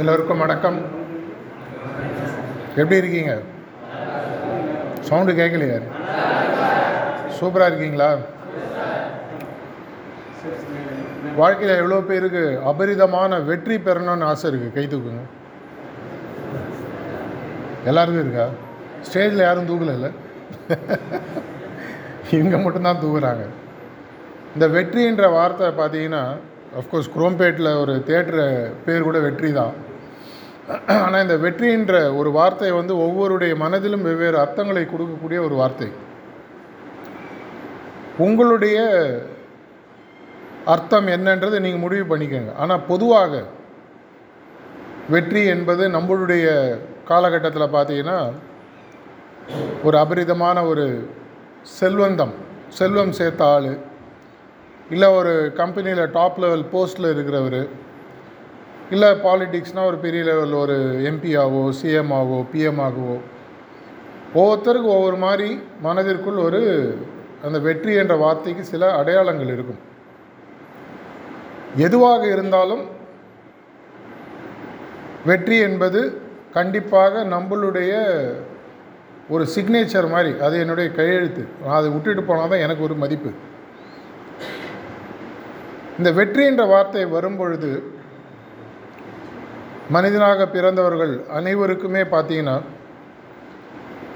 எல்லோருக்கும் வணக்கம். எப்படி இருக்கீங்க? சவுண்டு கேட்கலையா. சூப்பராக இருக்கீங்களா? வாழ்க்கையில் எவ்வளோ பேருக்கு அபரிதமான வெற்றி பெறணும்னு ஆசை இருக்குது கை தூக்குங்க. எல்லாருக்கும் இருக்கா? ஸ்டேஜில் யாரும் தூக்கலைல்ல? இவங்க மட்டும்தான் தூக்குறாங்க. இந்த வெற்றின்ற வார்த்தை பார்த்தீங்கன்னா அஃப்கோர்ஸ் குரோம்பேட்டில் ஒரு தேட்டரு பேர் கூட வெற்றி தான். ஆனால் இந்த வெற்றின்ற ஒரு வார்த்தை வந்து ஒவ்வொருடைய மனதிலும் வெவ்வேறு அர்த்தங்களை கொடுக்கக்கூடிய ஒரு வார்த்தை. உங்களுடைய அர்த்தம் என்னன்றதை நீங்கள் முடிவு பண்ணிக்கோங்க. ஆனால் பொதுவாக வெற்றி என்பது நம்மளுடைய காலகட்டத்தில் பார்த்தீங்கன்னா ஒரு அபரிதமான ஒரு செல்வந்தம் செல்வம் சேர்த்த ஆள் இல்லை ஒரு கம்பெனியில் டாப் லெவல் போஸ்ட்டில் இருக்கிறவர் இல்லை பாலிட்டிக்ஸ்னால் ஒரு பெரிய லெவலில் ஒரு எம்பியாவோ சிஎம் ஆகவோ பிஎம் ஆகவோ. ஒவ்வொருத்தருக்கும் ஒவ்வொரு மாதிரி மனதிற்குள் ஒரு அந்த வெற்றி என்ற வார்த்தைக்கு சில அடையாளங்கள் இருக்கும். எதுவாக இருந்தாலும் வெற்றி என்பது கண்டிப்பாக நம்மளுடைய ஒரு சிக்னேச்சர் மாதிரி அது என்னுடைய கையெழுத்து. நான் அதை விட்டுட்டு போனால் தான் எனக்கு ஒரு மதிப்பு. இந்த வெற்றி என்ற வார்த்தை வரும்பொழுது மனிதனாக பிறந்தவர்கள் அனைவருக்குமே பார்த்தீங்கன்னா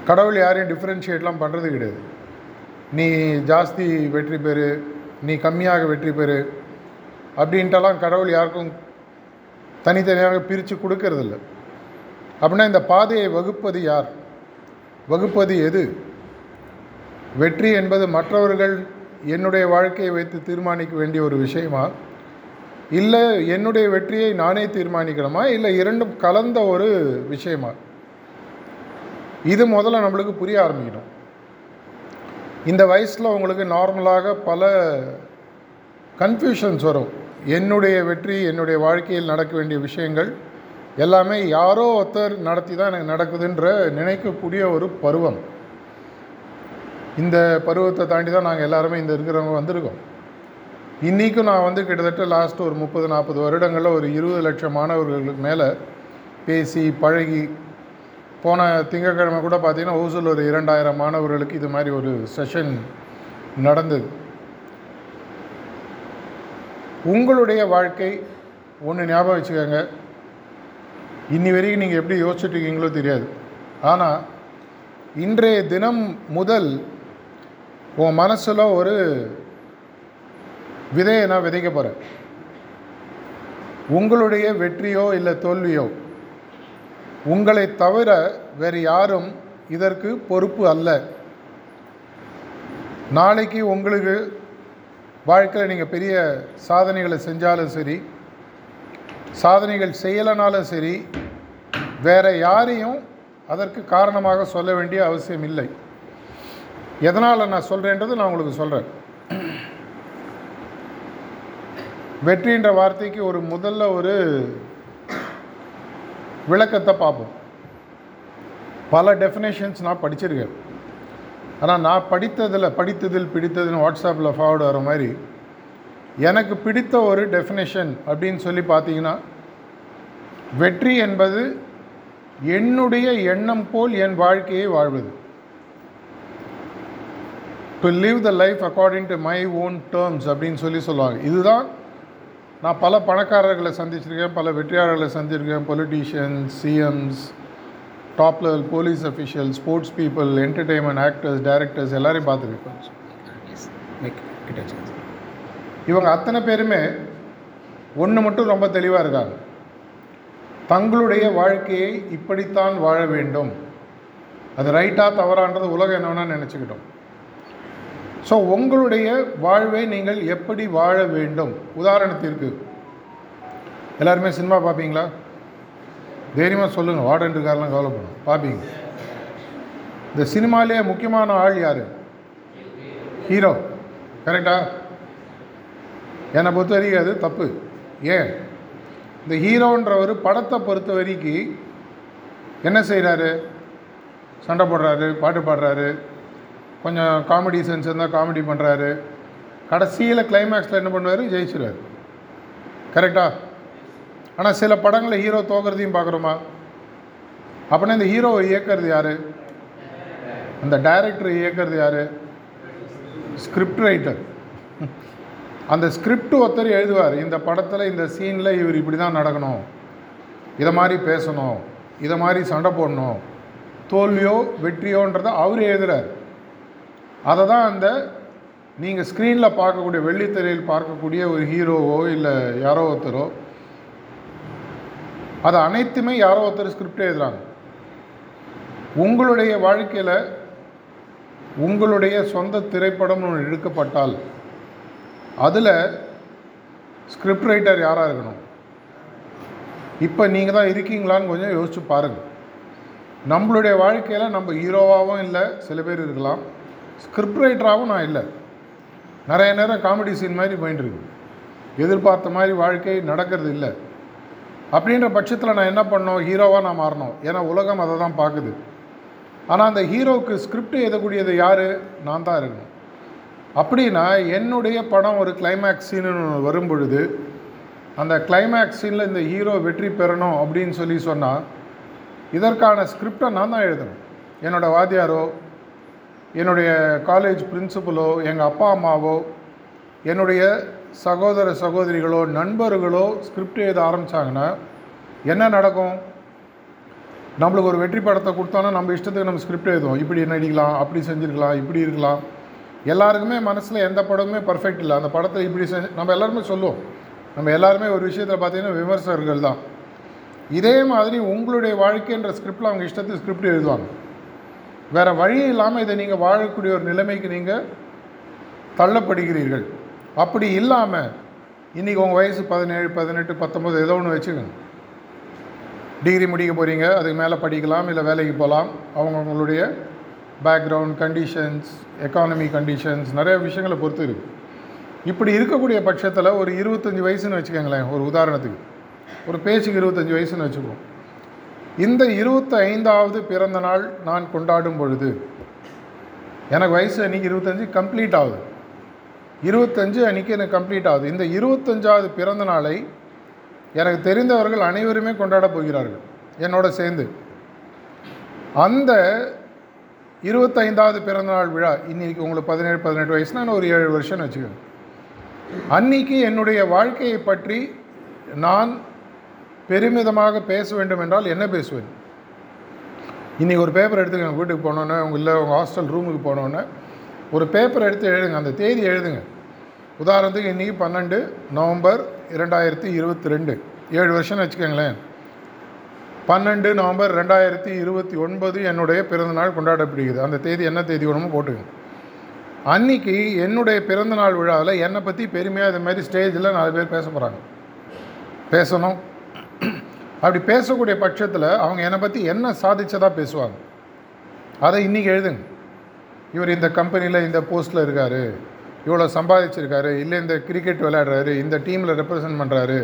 கடவுள் யாரையும் டிஃப்ரென்ஷியேட்லாம் பண்ணுறது கிடையாது. நீ ஜாஸ்தி வெற்றி பெறு நீ கம்மியாக வெற்றி பெறு அப்படின்ட்டெல்லாம் கடவுள் யாருக்கும் தனித்தனியாக பிரித்து கொடுக்கறதில்ல. அப்படின்னா இந்த பாதையை வகுப்பது யார்? வகுப்பது எது? வெற்றி என்பது மற்றவர்கள் என்னுடைய வாழ்க்கையை வைத்து தீர்மானிக்க வேண்டிய ஒரு விஷயமா? இல்லை என்னுடைய வெற்றியை நானே தீர்மானிக்கணுமா? இல்லை இரண்டும் கலந்த ஒரு விஷயமா? இது முதல்ல நம்மளுக்கு புரிய ஆரம்பிக்கணும். இந்த வயசில் உங்களுக்கு நார்மலாக பல கன்ஃபியூஷன்ஸ் வரும். என்னுடைய வெற்றி என்னுடைய வாழ்க்கையில் நடக்க வேண்டிய விஷயங்கள் எல்லாமே யாரோ ஒருத்தர் நடத்தி தான் எனக்கு நடக்குதுன்ற நினைக்கக்கூடிய ஒரு பருவம். இந்த பருவத்தை தாண்டி தான் நாங்கள் எல்லாருமே இந்த இருக்கிறவங்க வந்திருக்கோம். இன்றைக்கும் நான் வந்து கிட்டத்தட்ட லாஸ்ட் ஒரு முப்பது நாற்பது வருடங்களில் ஒரு இருபது லட்சம் மாணவர்களுக்கு மேலே பேசி பழகி போன திங்கட்கிழமை கூட பார்த்திங்கன்னா ஓசூரில் ஒரு இரண்டாயிரம் மாணவர்களுக்கு இது மாதிரி ஒரு செஷன் நடந்தது. உங்களுடைய வாழ்க்கை ஒன்று ஞாபகம் வச்சுக்கோங்க. இன்னி வரைக்கும் நீங்கள் எப்படி யோசிச்சுட்ருக்கீங்களோ தெரியாது. ஆனால் இன்றைய தினம் முதல் உன் மனசில் ஒரு விதையை நான் விதைக்க போகிறேன் உங்களுடைய வெற்றியோ இல்லை தோல்வியோ உங்களை தவிர வேறு யாரும் இதற்கு பொறுப்பு அல்ல. நாளைக்கு உங்களுக்கு வாழ்க்கையில் நீங்கள் பெரிய சாதனைகளை செஞ்சாலும் சரி சாதனைகள் செய்யலைனாலும் சரி வேறு யாரையும் அதற்கு காரணமாக சொல்ல வேண்டிய அவசியம் இல்லை. எதனால் நான் சொல்கிறேன்றது நான் உங்களுக்கு சொல்கிறேன் வெற்றின்ற வார்த்தைக்கு ஒரு முதல்ல ஒரு விளக்கத்தை பார்ப்போம். பல டெஃபினேஷன்ஸ் நான் படிச்சிருக்கேன். ஆனால் நான் படித்ததில் படித்ததில் பிடித்ததுன்னு வாட்ஸ்அப்பில் ஃபார்வர்டு வர மாதிரி எனக்கு பிடித்த ஒரு டெஃபினேஷன் அப்படின்னு சொல்லி பார்த்தீங்கன்னா வெற்றி என்பது என்னுடைய எண்ணம் போல் என் வாழ்க்கையை வாழ்வது. To live the life according to my own terms அப்படின்னு சொல்லி சொல்லுவாங்க. இதுதான் நான் பல பணக்காரர்களை சந்திச்சிருக்கேன் பல வெற்றியாளர்களை சந்திச்சிருக்கேன் politicians CMs top level police official sports people entertainment actors directors எல்லாரையும் பார்த்துருக்கேன். இவங்க அத்தனை பேருமே ஒன்று மட்டும் ரொம்ப தெளிவாக இருக்காங்க. தங்களுடைய வாழ்க்கையை இப்படித்தான் வாழ வேண்டும். அது ரைட்டாக தவறான்றது உலகம் என்ன வேணால் நினச்சிக்கிட்டோம். ஸோ உங்களுடைய வாழ்வை நீங்கள் எப்படி வாழ வேண்டும்? உதாரணத்திற்கு. எல்லாருமே சினிமா பார்ப்பீங்களா? தைரியமாக சொல்லுங்கள் வார்டன் இருக்காரெலாம் கவலைப்படும் பார்ப்பீங்க. இந்த சினிமாலேயே முக்கியமான ஆள் யார்? ஹீரோ. கரெக்டா? என்னை பொறுத்த வரைக்கும் அது தப்பு. ஏன்? இந்த ஹீரோன்றவர் படத்தை பொறுத்த வரைக்கும் என்ன செய்கிறாரு சண்டை போடுறாரு பாட்டு பாடுறாரு கொஞ்சம் காமெடி சென்ஸ் இருந்தால் காமெடி பண்ணுறாரு கடைசியில் கிளைமேக்ஸில் என்ன பண்ணுவார்? ஜெயிச்சிருவார். கரெக்டா ஆனால் சில படங்களில் ஹீரோ தோக்கிறதையும் பார்க்குறோமா? அப்படின்னா இந்த ஹீரோவை இயக்கிறது யார்? அந்த டைரக்டர் இயக்கிறது யார்? ஸ்கிரிப்ட் ரைட்டர் அந்த ஸ்கிரிப்ட் ஒருத்தர் எழுதுவார். இந்த படத்தில் இந்த சீனில் இவர் இப்படி தான் நடக்கணும். இதை மாதிரி பேசணும். இதை மாதிரி சண்டை போடணும். தோல்வியோ வெற்றியோன்றதை அவர் எழுதுகிறார் அதை தான் அந்த நீங்கள் ஸ்க்ரீனில் பார்க்கக்கூடிய வெள்ளித்திரையில் பார்க்கக்கூடிய ஒரு ஹீரோவோ இல்லை யாரோ ஒருத்தரோ அது அனைத்துமே யாரோ ஒருத்தர் ஸ்கிரிப்ட் எழுதுகிறாங்க உங்களுடைய வாழ்க்கையில் உங்களுடைய சொந்த திரைப்படம் ஒன்று எடுக்கப்பட்டால் அதில் ஸ்கிரிப்ட் ரைட்டர் யாராக இருக்கணும்? இப்போ நீங்கள் தான் இருக்கீங்களான்னு கொஞ்சம் யோசித்து பாருங்கள் நம்மளுடைய வாழ்க்கையில் நம்ம ஹீரோவாகவும் இல்லை சில பேர் இருக்கலாம். ஸ்கிரிப்ட் ரைட்டராகவும் நான் இல்லை. நிறைய நேரம் காமெடி சீன் மாதிரி போயின்னு இருக்கு. எதிர்பார்த்த மாதிரி வாழ்க்கை நடக்கிறது இல்லை. அப்படின்ற பட்சத்தில் நான் என்ன பண்ணோம்? ஹீரோவாக நான் மாறணும். ஏன்னா உலகம் அதை தான் பார்க்குது ஆனால் அந்த ஹீரோவுக்கு ஸ்கிரிப்ட் எழுதக்கூடியது யார்? நான் தான் இருக்கணும். அப்படின்னா என்னுடைய படம் ஒரு கிளைமேக்ஸ் சீனு வரும் பொழுது அந்த கிளைமேக்ஸ் சீனில் இந்த ஹீரோ வெற்றி பெறணும் அப்படின்னு சொல்லி சொன்னால் இதற்கான ஸ்கிரிப்டை நான் தான் எழுதணும். என்னோடய வாத்தியாரோ என்னுடைய காலேஜ் பிரின்சிபலோ எங்கள் அப்பா அம்மாவோ என்னுடைய சகோதர சகோதரிகளோ நண்பர்களோ ஸ்கிரிப்ட் எழுத ஆரம்பித்தாங்கன்னா என்ன நடக்கும்? நம்மளுக்கு ஒரு வெற்றி படத்தை கொடுத்தோன்னா நம்ம இஷ்டத்துக்கு நம்ம ஸ்கிரிப்ட் எழுதுவோம். இப்படி நடிக்கலாம் அப்படி செஞ்சுருக்கலாம். இப்படி இருக்கலாம். எல்லாருக்குமே மனசில் எந்த படமுமே பர்ஃபெக்ட் இல்லை. அந்த படத்தை இப்படி செஞ்சு நம்ம எல்லாருமே சொல்லுவோம். நம்ம எல்லாருமே ஒரு விஷயத்தில் பார்த்திங்கன்னா விமர்சகர்கள் தான் இதே மாதிரி உங்களுடைய வாழ்க்கைன்ற ஸ்கிரிப்டில் அவங்க இஷ்டத்துக்கு ஸ்கிரிப்ட் எழுதுவாங்க. வேறு வழி இல்லாமல் இதை நீங்கள் வாழக்கூடிய ஒரு நிலைமைக்கு நீங்கள் தள்ளப்படுகிறீர்கள். அப்படி இல்லாமல் இன்றைக்கி உங்கள் வயசு பதினேழு பதினெட்டு பத்தொம்பது ஏதோ ஒன்று வச்சுக்கோங்க. டிகிரி முடிக்க போகிறீங்க அதுக்கு மேலே படிக்கலாம் இல்லை வேலைக்கு போகலாம் அவங்கவுங்களுடைய பேக்ரவுண்ட் கண்டிஷன்ஸ் எக்கானமி கண்டிஷன்ஸ் நிறைய விஷயங்களை பொறுத்து இருக்குது இப்படி இருக்கக்கூடிய பட்சத்தில் ஒரு இருபத்தஞ்சி வயசுன்னு வச்சுக்கோங்களேன் ஒரு உதாரணத்துக்கு. ஒரு பேச்சுக்கு இருபத்தஞ்சி வயசுன்னு வச்சுக்குவோம். இந்த இருபத்தி ஐந்தாவது பிறந்த நாள் நான் கொண்டாடும் பொழுது எனக்கு வயசு அன்றைக்கி இருபத்தஞ்சி கம்ப்ளீட் ஆகுது. இருபத்தஞ்சு அன்றைக்கி எனக்கு கம்ப்ளீட் ஆகுது. இந்த இருபத்தஞ்சாவது பிறந்த நாளை எனக்கு தெரிந்தவர்கள் அனைவருமே கொண்டாட போகிறார்கள் என்னோட சேர்ந்து. அந்த இருபத்தைந்தாவது பிறந்தநாள் விழா இன்றைக்கி உங்களுக்கு பதினேழு பதினெட்டு வயசுனா நான் ஒரு ஏழு வருஷம்னு வச்சுக்கோங்க. அன்னைக்கு என்னுடைய வாழ்க்கையை பற்றி நான் பெருமிதமாக பேச வேண்டும் என்றால் என்ன பேசுவேன்? இன்றைக்கி ஒரு பேப்பர் எடுத்துக்கங்க வீட்டுக்கு போனோன்னே உங்கள் இல்லை உங்கள் ஹாஸ்டல் ரூமுக்கு போனோன்னே ஒரு பேப்பர் எடுத்து எழுதுங்க அந்த தேதி எழுதுங்க. உதாரணத்துக்கு இன்றைக்கி பன்னெண்டு நவம்பர் இரண்டாயிரத்தி இருபத்தி ரெண்டு. ஏழு வருஷம்னு வச்சுக்கோங்களேன். பன்னெண்டு நவம்பர் ரெண்டாயிரத்தி இருபத்தி ஒன்பது என்னுடைய பிறந்தநாள் கொண்டாடப்படுகிறது. அந்த தேதி என்ன தேதி வேணுமோ போட்டுங்க அன்னைக்கு என்னுடைய பிறந்தநாள் விழாவில் என்னை பற்றி பெருமையாக இது மாதிரி ஸ்டேஜில் நாலு பேர் பேச போகிறாங்க பேசணும். அப்படி பேசக்கூடிய பட்சத்தில் அவங்க என்னை பற்றி என்ன சாதித்ததாக பேசுவாங்க? அதை இன்றைக்கி எழுதுங்க. இவர் இந்த கம்பெனியில் இந்த போஸ்ட்டில் இருக்கார். இவ்வளோ சம்பாதிச்சிருக்காரு. இல்லை இந்த கிரிக்கெட் விளையாடுறாரு. இந்த டீமில் ரெப்ரசன்ட் பண்ணுறாரு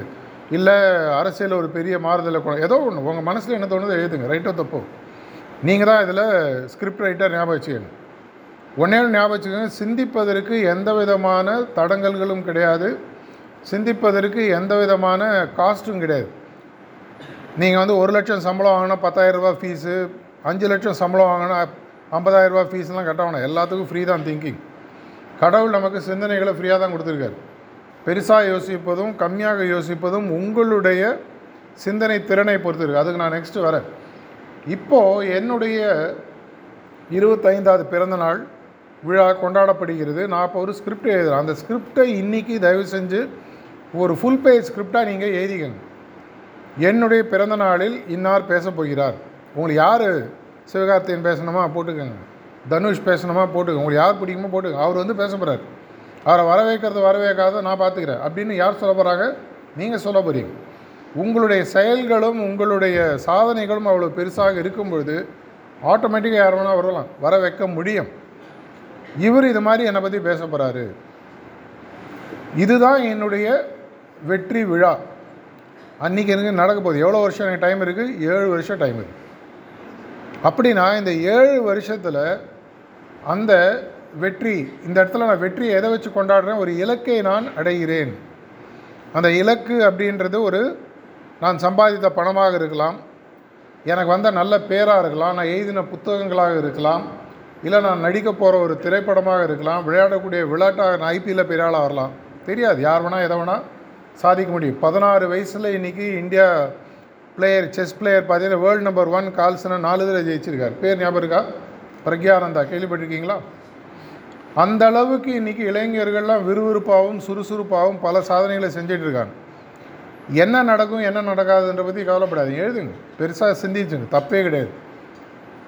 இல்லை அரசியலில் ஒரு பெரிய மாறுதலை கொண்டு ஏதோ ஒன்று உங்கள் மனசில் என்ன தோணுதோ எழுதுங்க. ரைட்டோ தப்போ? நீங்கள் தான் இதில் ஸ்கிரிப்ட் ரைட்டாக ஞாபகம் வச்சுக்கணும் ஒன்றே ஞாபகம் வச்சுக்கோங்க. சிந்திப்பதற்கு எந்த விதமான தடங்கல்களும் கிடையாது. சிந்திப்பதற்கு எந்த விதமான காஸ்ட்டும் கிடையாது. நீங்கள் வந்து ஒரு லட்சம் சம்பளம் வாங்கினா பத்தாயிரரூபா ஃபீஸு அஞ்சு லட்சம் சம்பளம் வாங்கினா ஐம்பதாயிரரூபா ஃபீஸ்லாம் கட்ட வேணாம். எல்லாத்துக்கும் ஃப்ரீ தான் திங்கிங் கடவுள் நமக்கு சிந்தனைகளை ஃப்ரீயாக தான் கொடுத்துருக்காரு. பெருசாக யோசிப்பதும் கம்மியாக யோசிப்பதும் உங்களுடைய சிந்தனை திறனை பொறுத்து இருக்குது அதுக்கு நான் நெக்ஸ்ட்டு வரேன். இப்போது என்னுடைய இருபத்தைந்தாவது பிறந்த நாள் விழா கொண்டாடப்படுகிறது. நான் இப்போ ஒரு ஸ்கிரிப்ட் எழுதுகிறேன் அந்த ஸ்கிரிப்டை இன்றைக்கி தயவு செஞ்சு ஒரு ஃபுல் பேஜ் ஸ்கிரிப்டாக நீங்கள் எழுதிக்கங்க. என்னுடைய பிறந்த நாளில் இன்னார் பேச போகிறார். உங்களுக்கு யார்? சிவகார்த்தியன் பேசணுமா? போட்டுக்கோங்க. தனுஷ் பேசணுமா? போட்டுக்கோங்க. உங்களுக்கு யார் பிடிக்குமோ போட்டுக்கோங்க. அவர் வந்து பேச போகிறார் அவரை வரவேற்கிறது வரவேற்காத நான் பார்த்துக்கிறேன். அப்படின்னு யார் சொல்ல போகிறாங்க நீங்கள் சொல்ல போகிறீங்க உங்களுடைய செயல்களும் உங்களுடைய சாதனைகளும் அவ்வளோ பெருசாக இருக்கும் பொழுது ஆட்டோமேட்டிக்காக யார் வேணால் வரலாம். வர வைக்க முடியும். இவர் இது மாதிரி என்னை பற்றி பேச போகிறாரு இதுதான் என்னுடைய வெற்றி விழா. அன்றைக்கி எனக்கு நடக்க போகுது. எவ்வளோ வருஷம் எனக்கு டைம் இருக்குது ஏழு வருஷம் டைம் இருக்குது அப்படின்னா இந்த ஏழு வருஷத்தில் அந்த வெற்றி இந்த இடத்துல நான் வெற்றியை எதை வச்சு கொண்டாடுறேன்? ஒரு இலக்கை நான் அடைகிறேன். அந்த இலக்கு அப்படின்றது ஒரு நான் சம்பாதித்த பணமாக இருக்கலாம். எனக்கு வந்த நல்ல பேராக இருக்கலாம். நான் எழுதின புத்தகங்களாக இருக்கலாம். இல்லை நான் நடிக்க போகிற ஒரு திரைப்படமாக இருக்கலாம். விளையாடக்கூடிய விளையாட்டாக நான் ஐபிஎல்லில் பெரிய ஆளாக வரலாம். தெரியாது. யார் வேணால் எதை வேணால் சாதிக்க முடியும். பதினாறு வயசில் இன்றைக்கி இந்தியா பிளேயர் செஸ் பிளேயர் பார்த்தீங்கன்னா வேர்ல்டு நம்பர் ஒன் கால்ஸ்னா நாலு தடவை ஜெயிச்சிருக்கார். பேர் ஞாபகம் இருக்கா? பிரக்யானந்தா கேள்விப்பட்டிருக்கீங்களா? அந்த அளவுக்கு இன்றைக்கி இளைஞர்கள்லாம் விறுவிறுப்பாகவும் சுறுசுறுப்பாகவும் பல சாதனைகளை செஞ்சுட்டு இருக்காங்க. என்ன நடக்கும் என்ன நடக்காதுன்ற பற்றி கவலைப்படாதீங்க. எழுதுங்க. பெருசாக சிந்திச்சுங்க. தப்பே கிடையாது.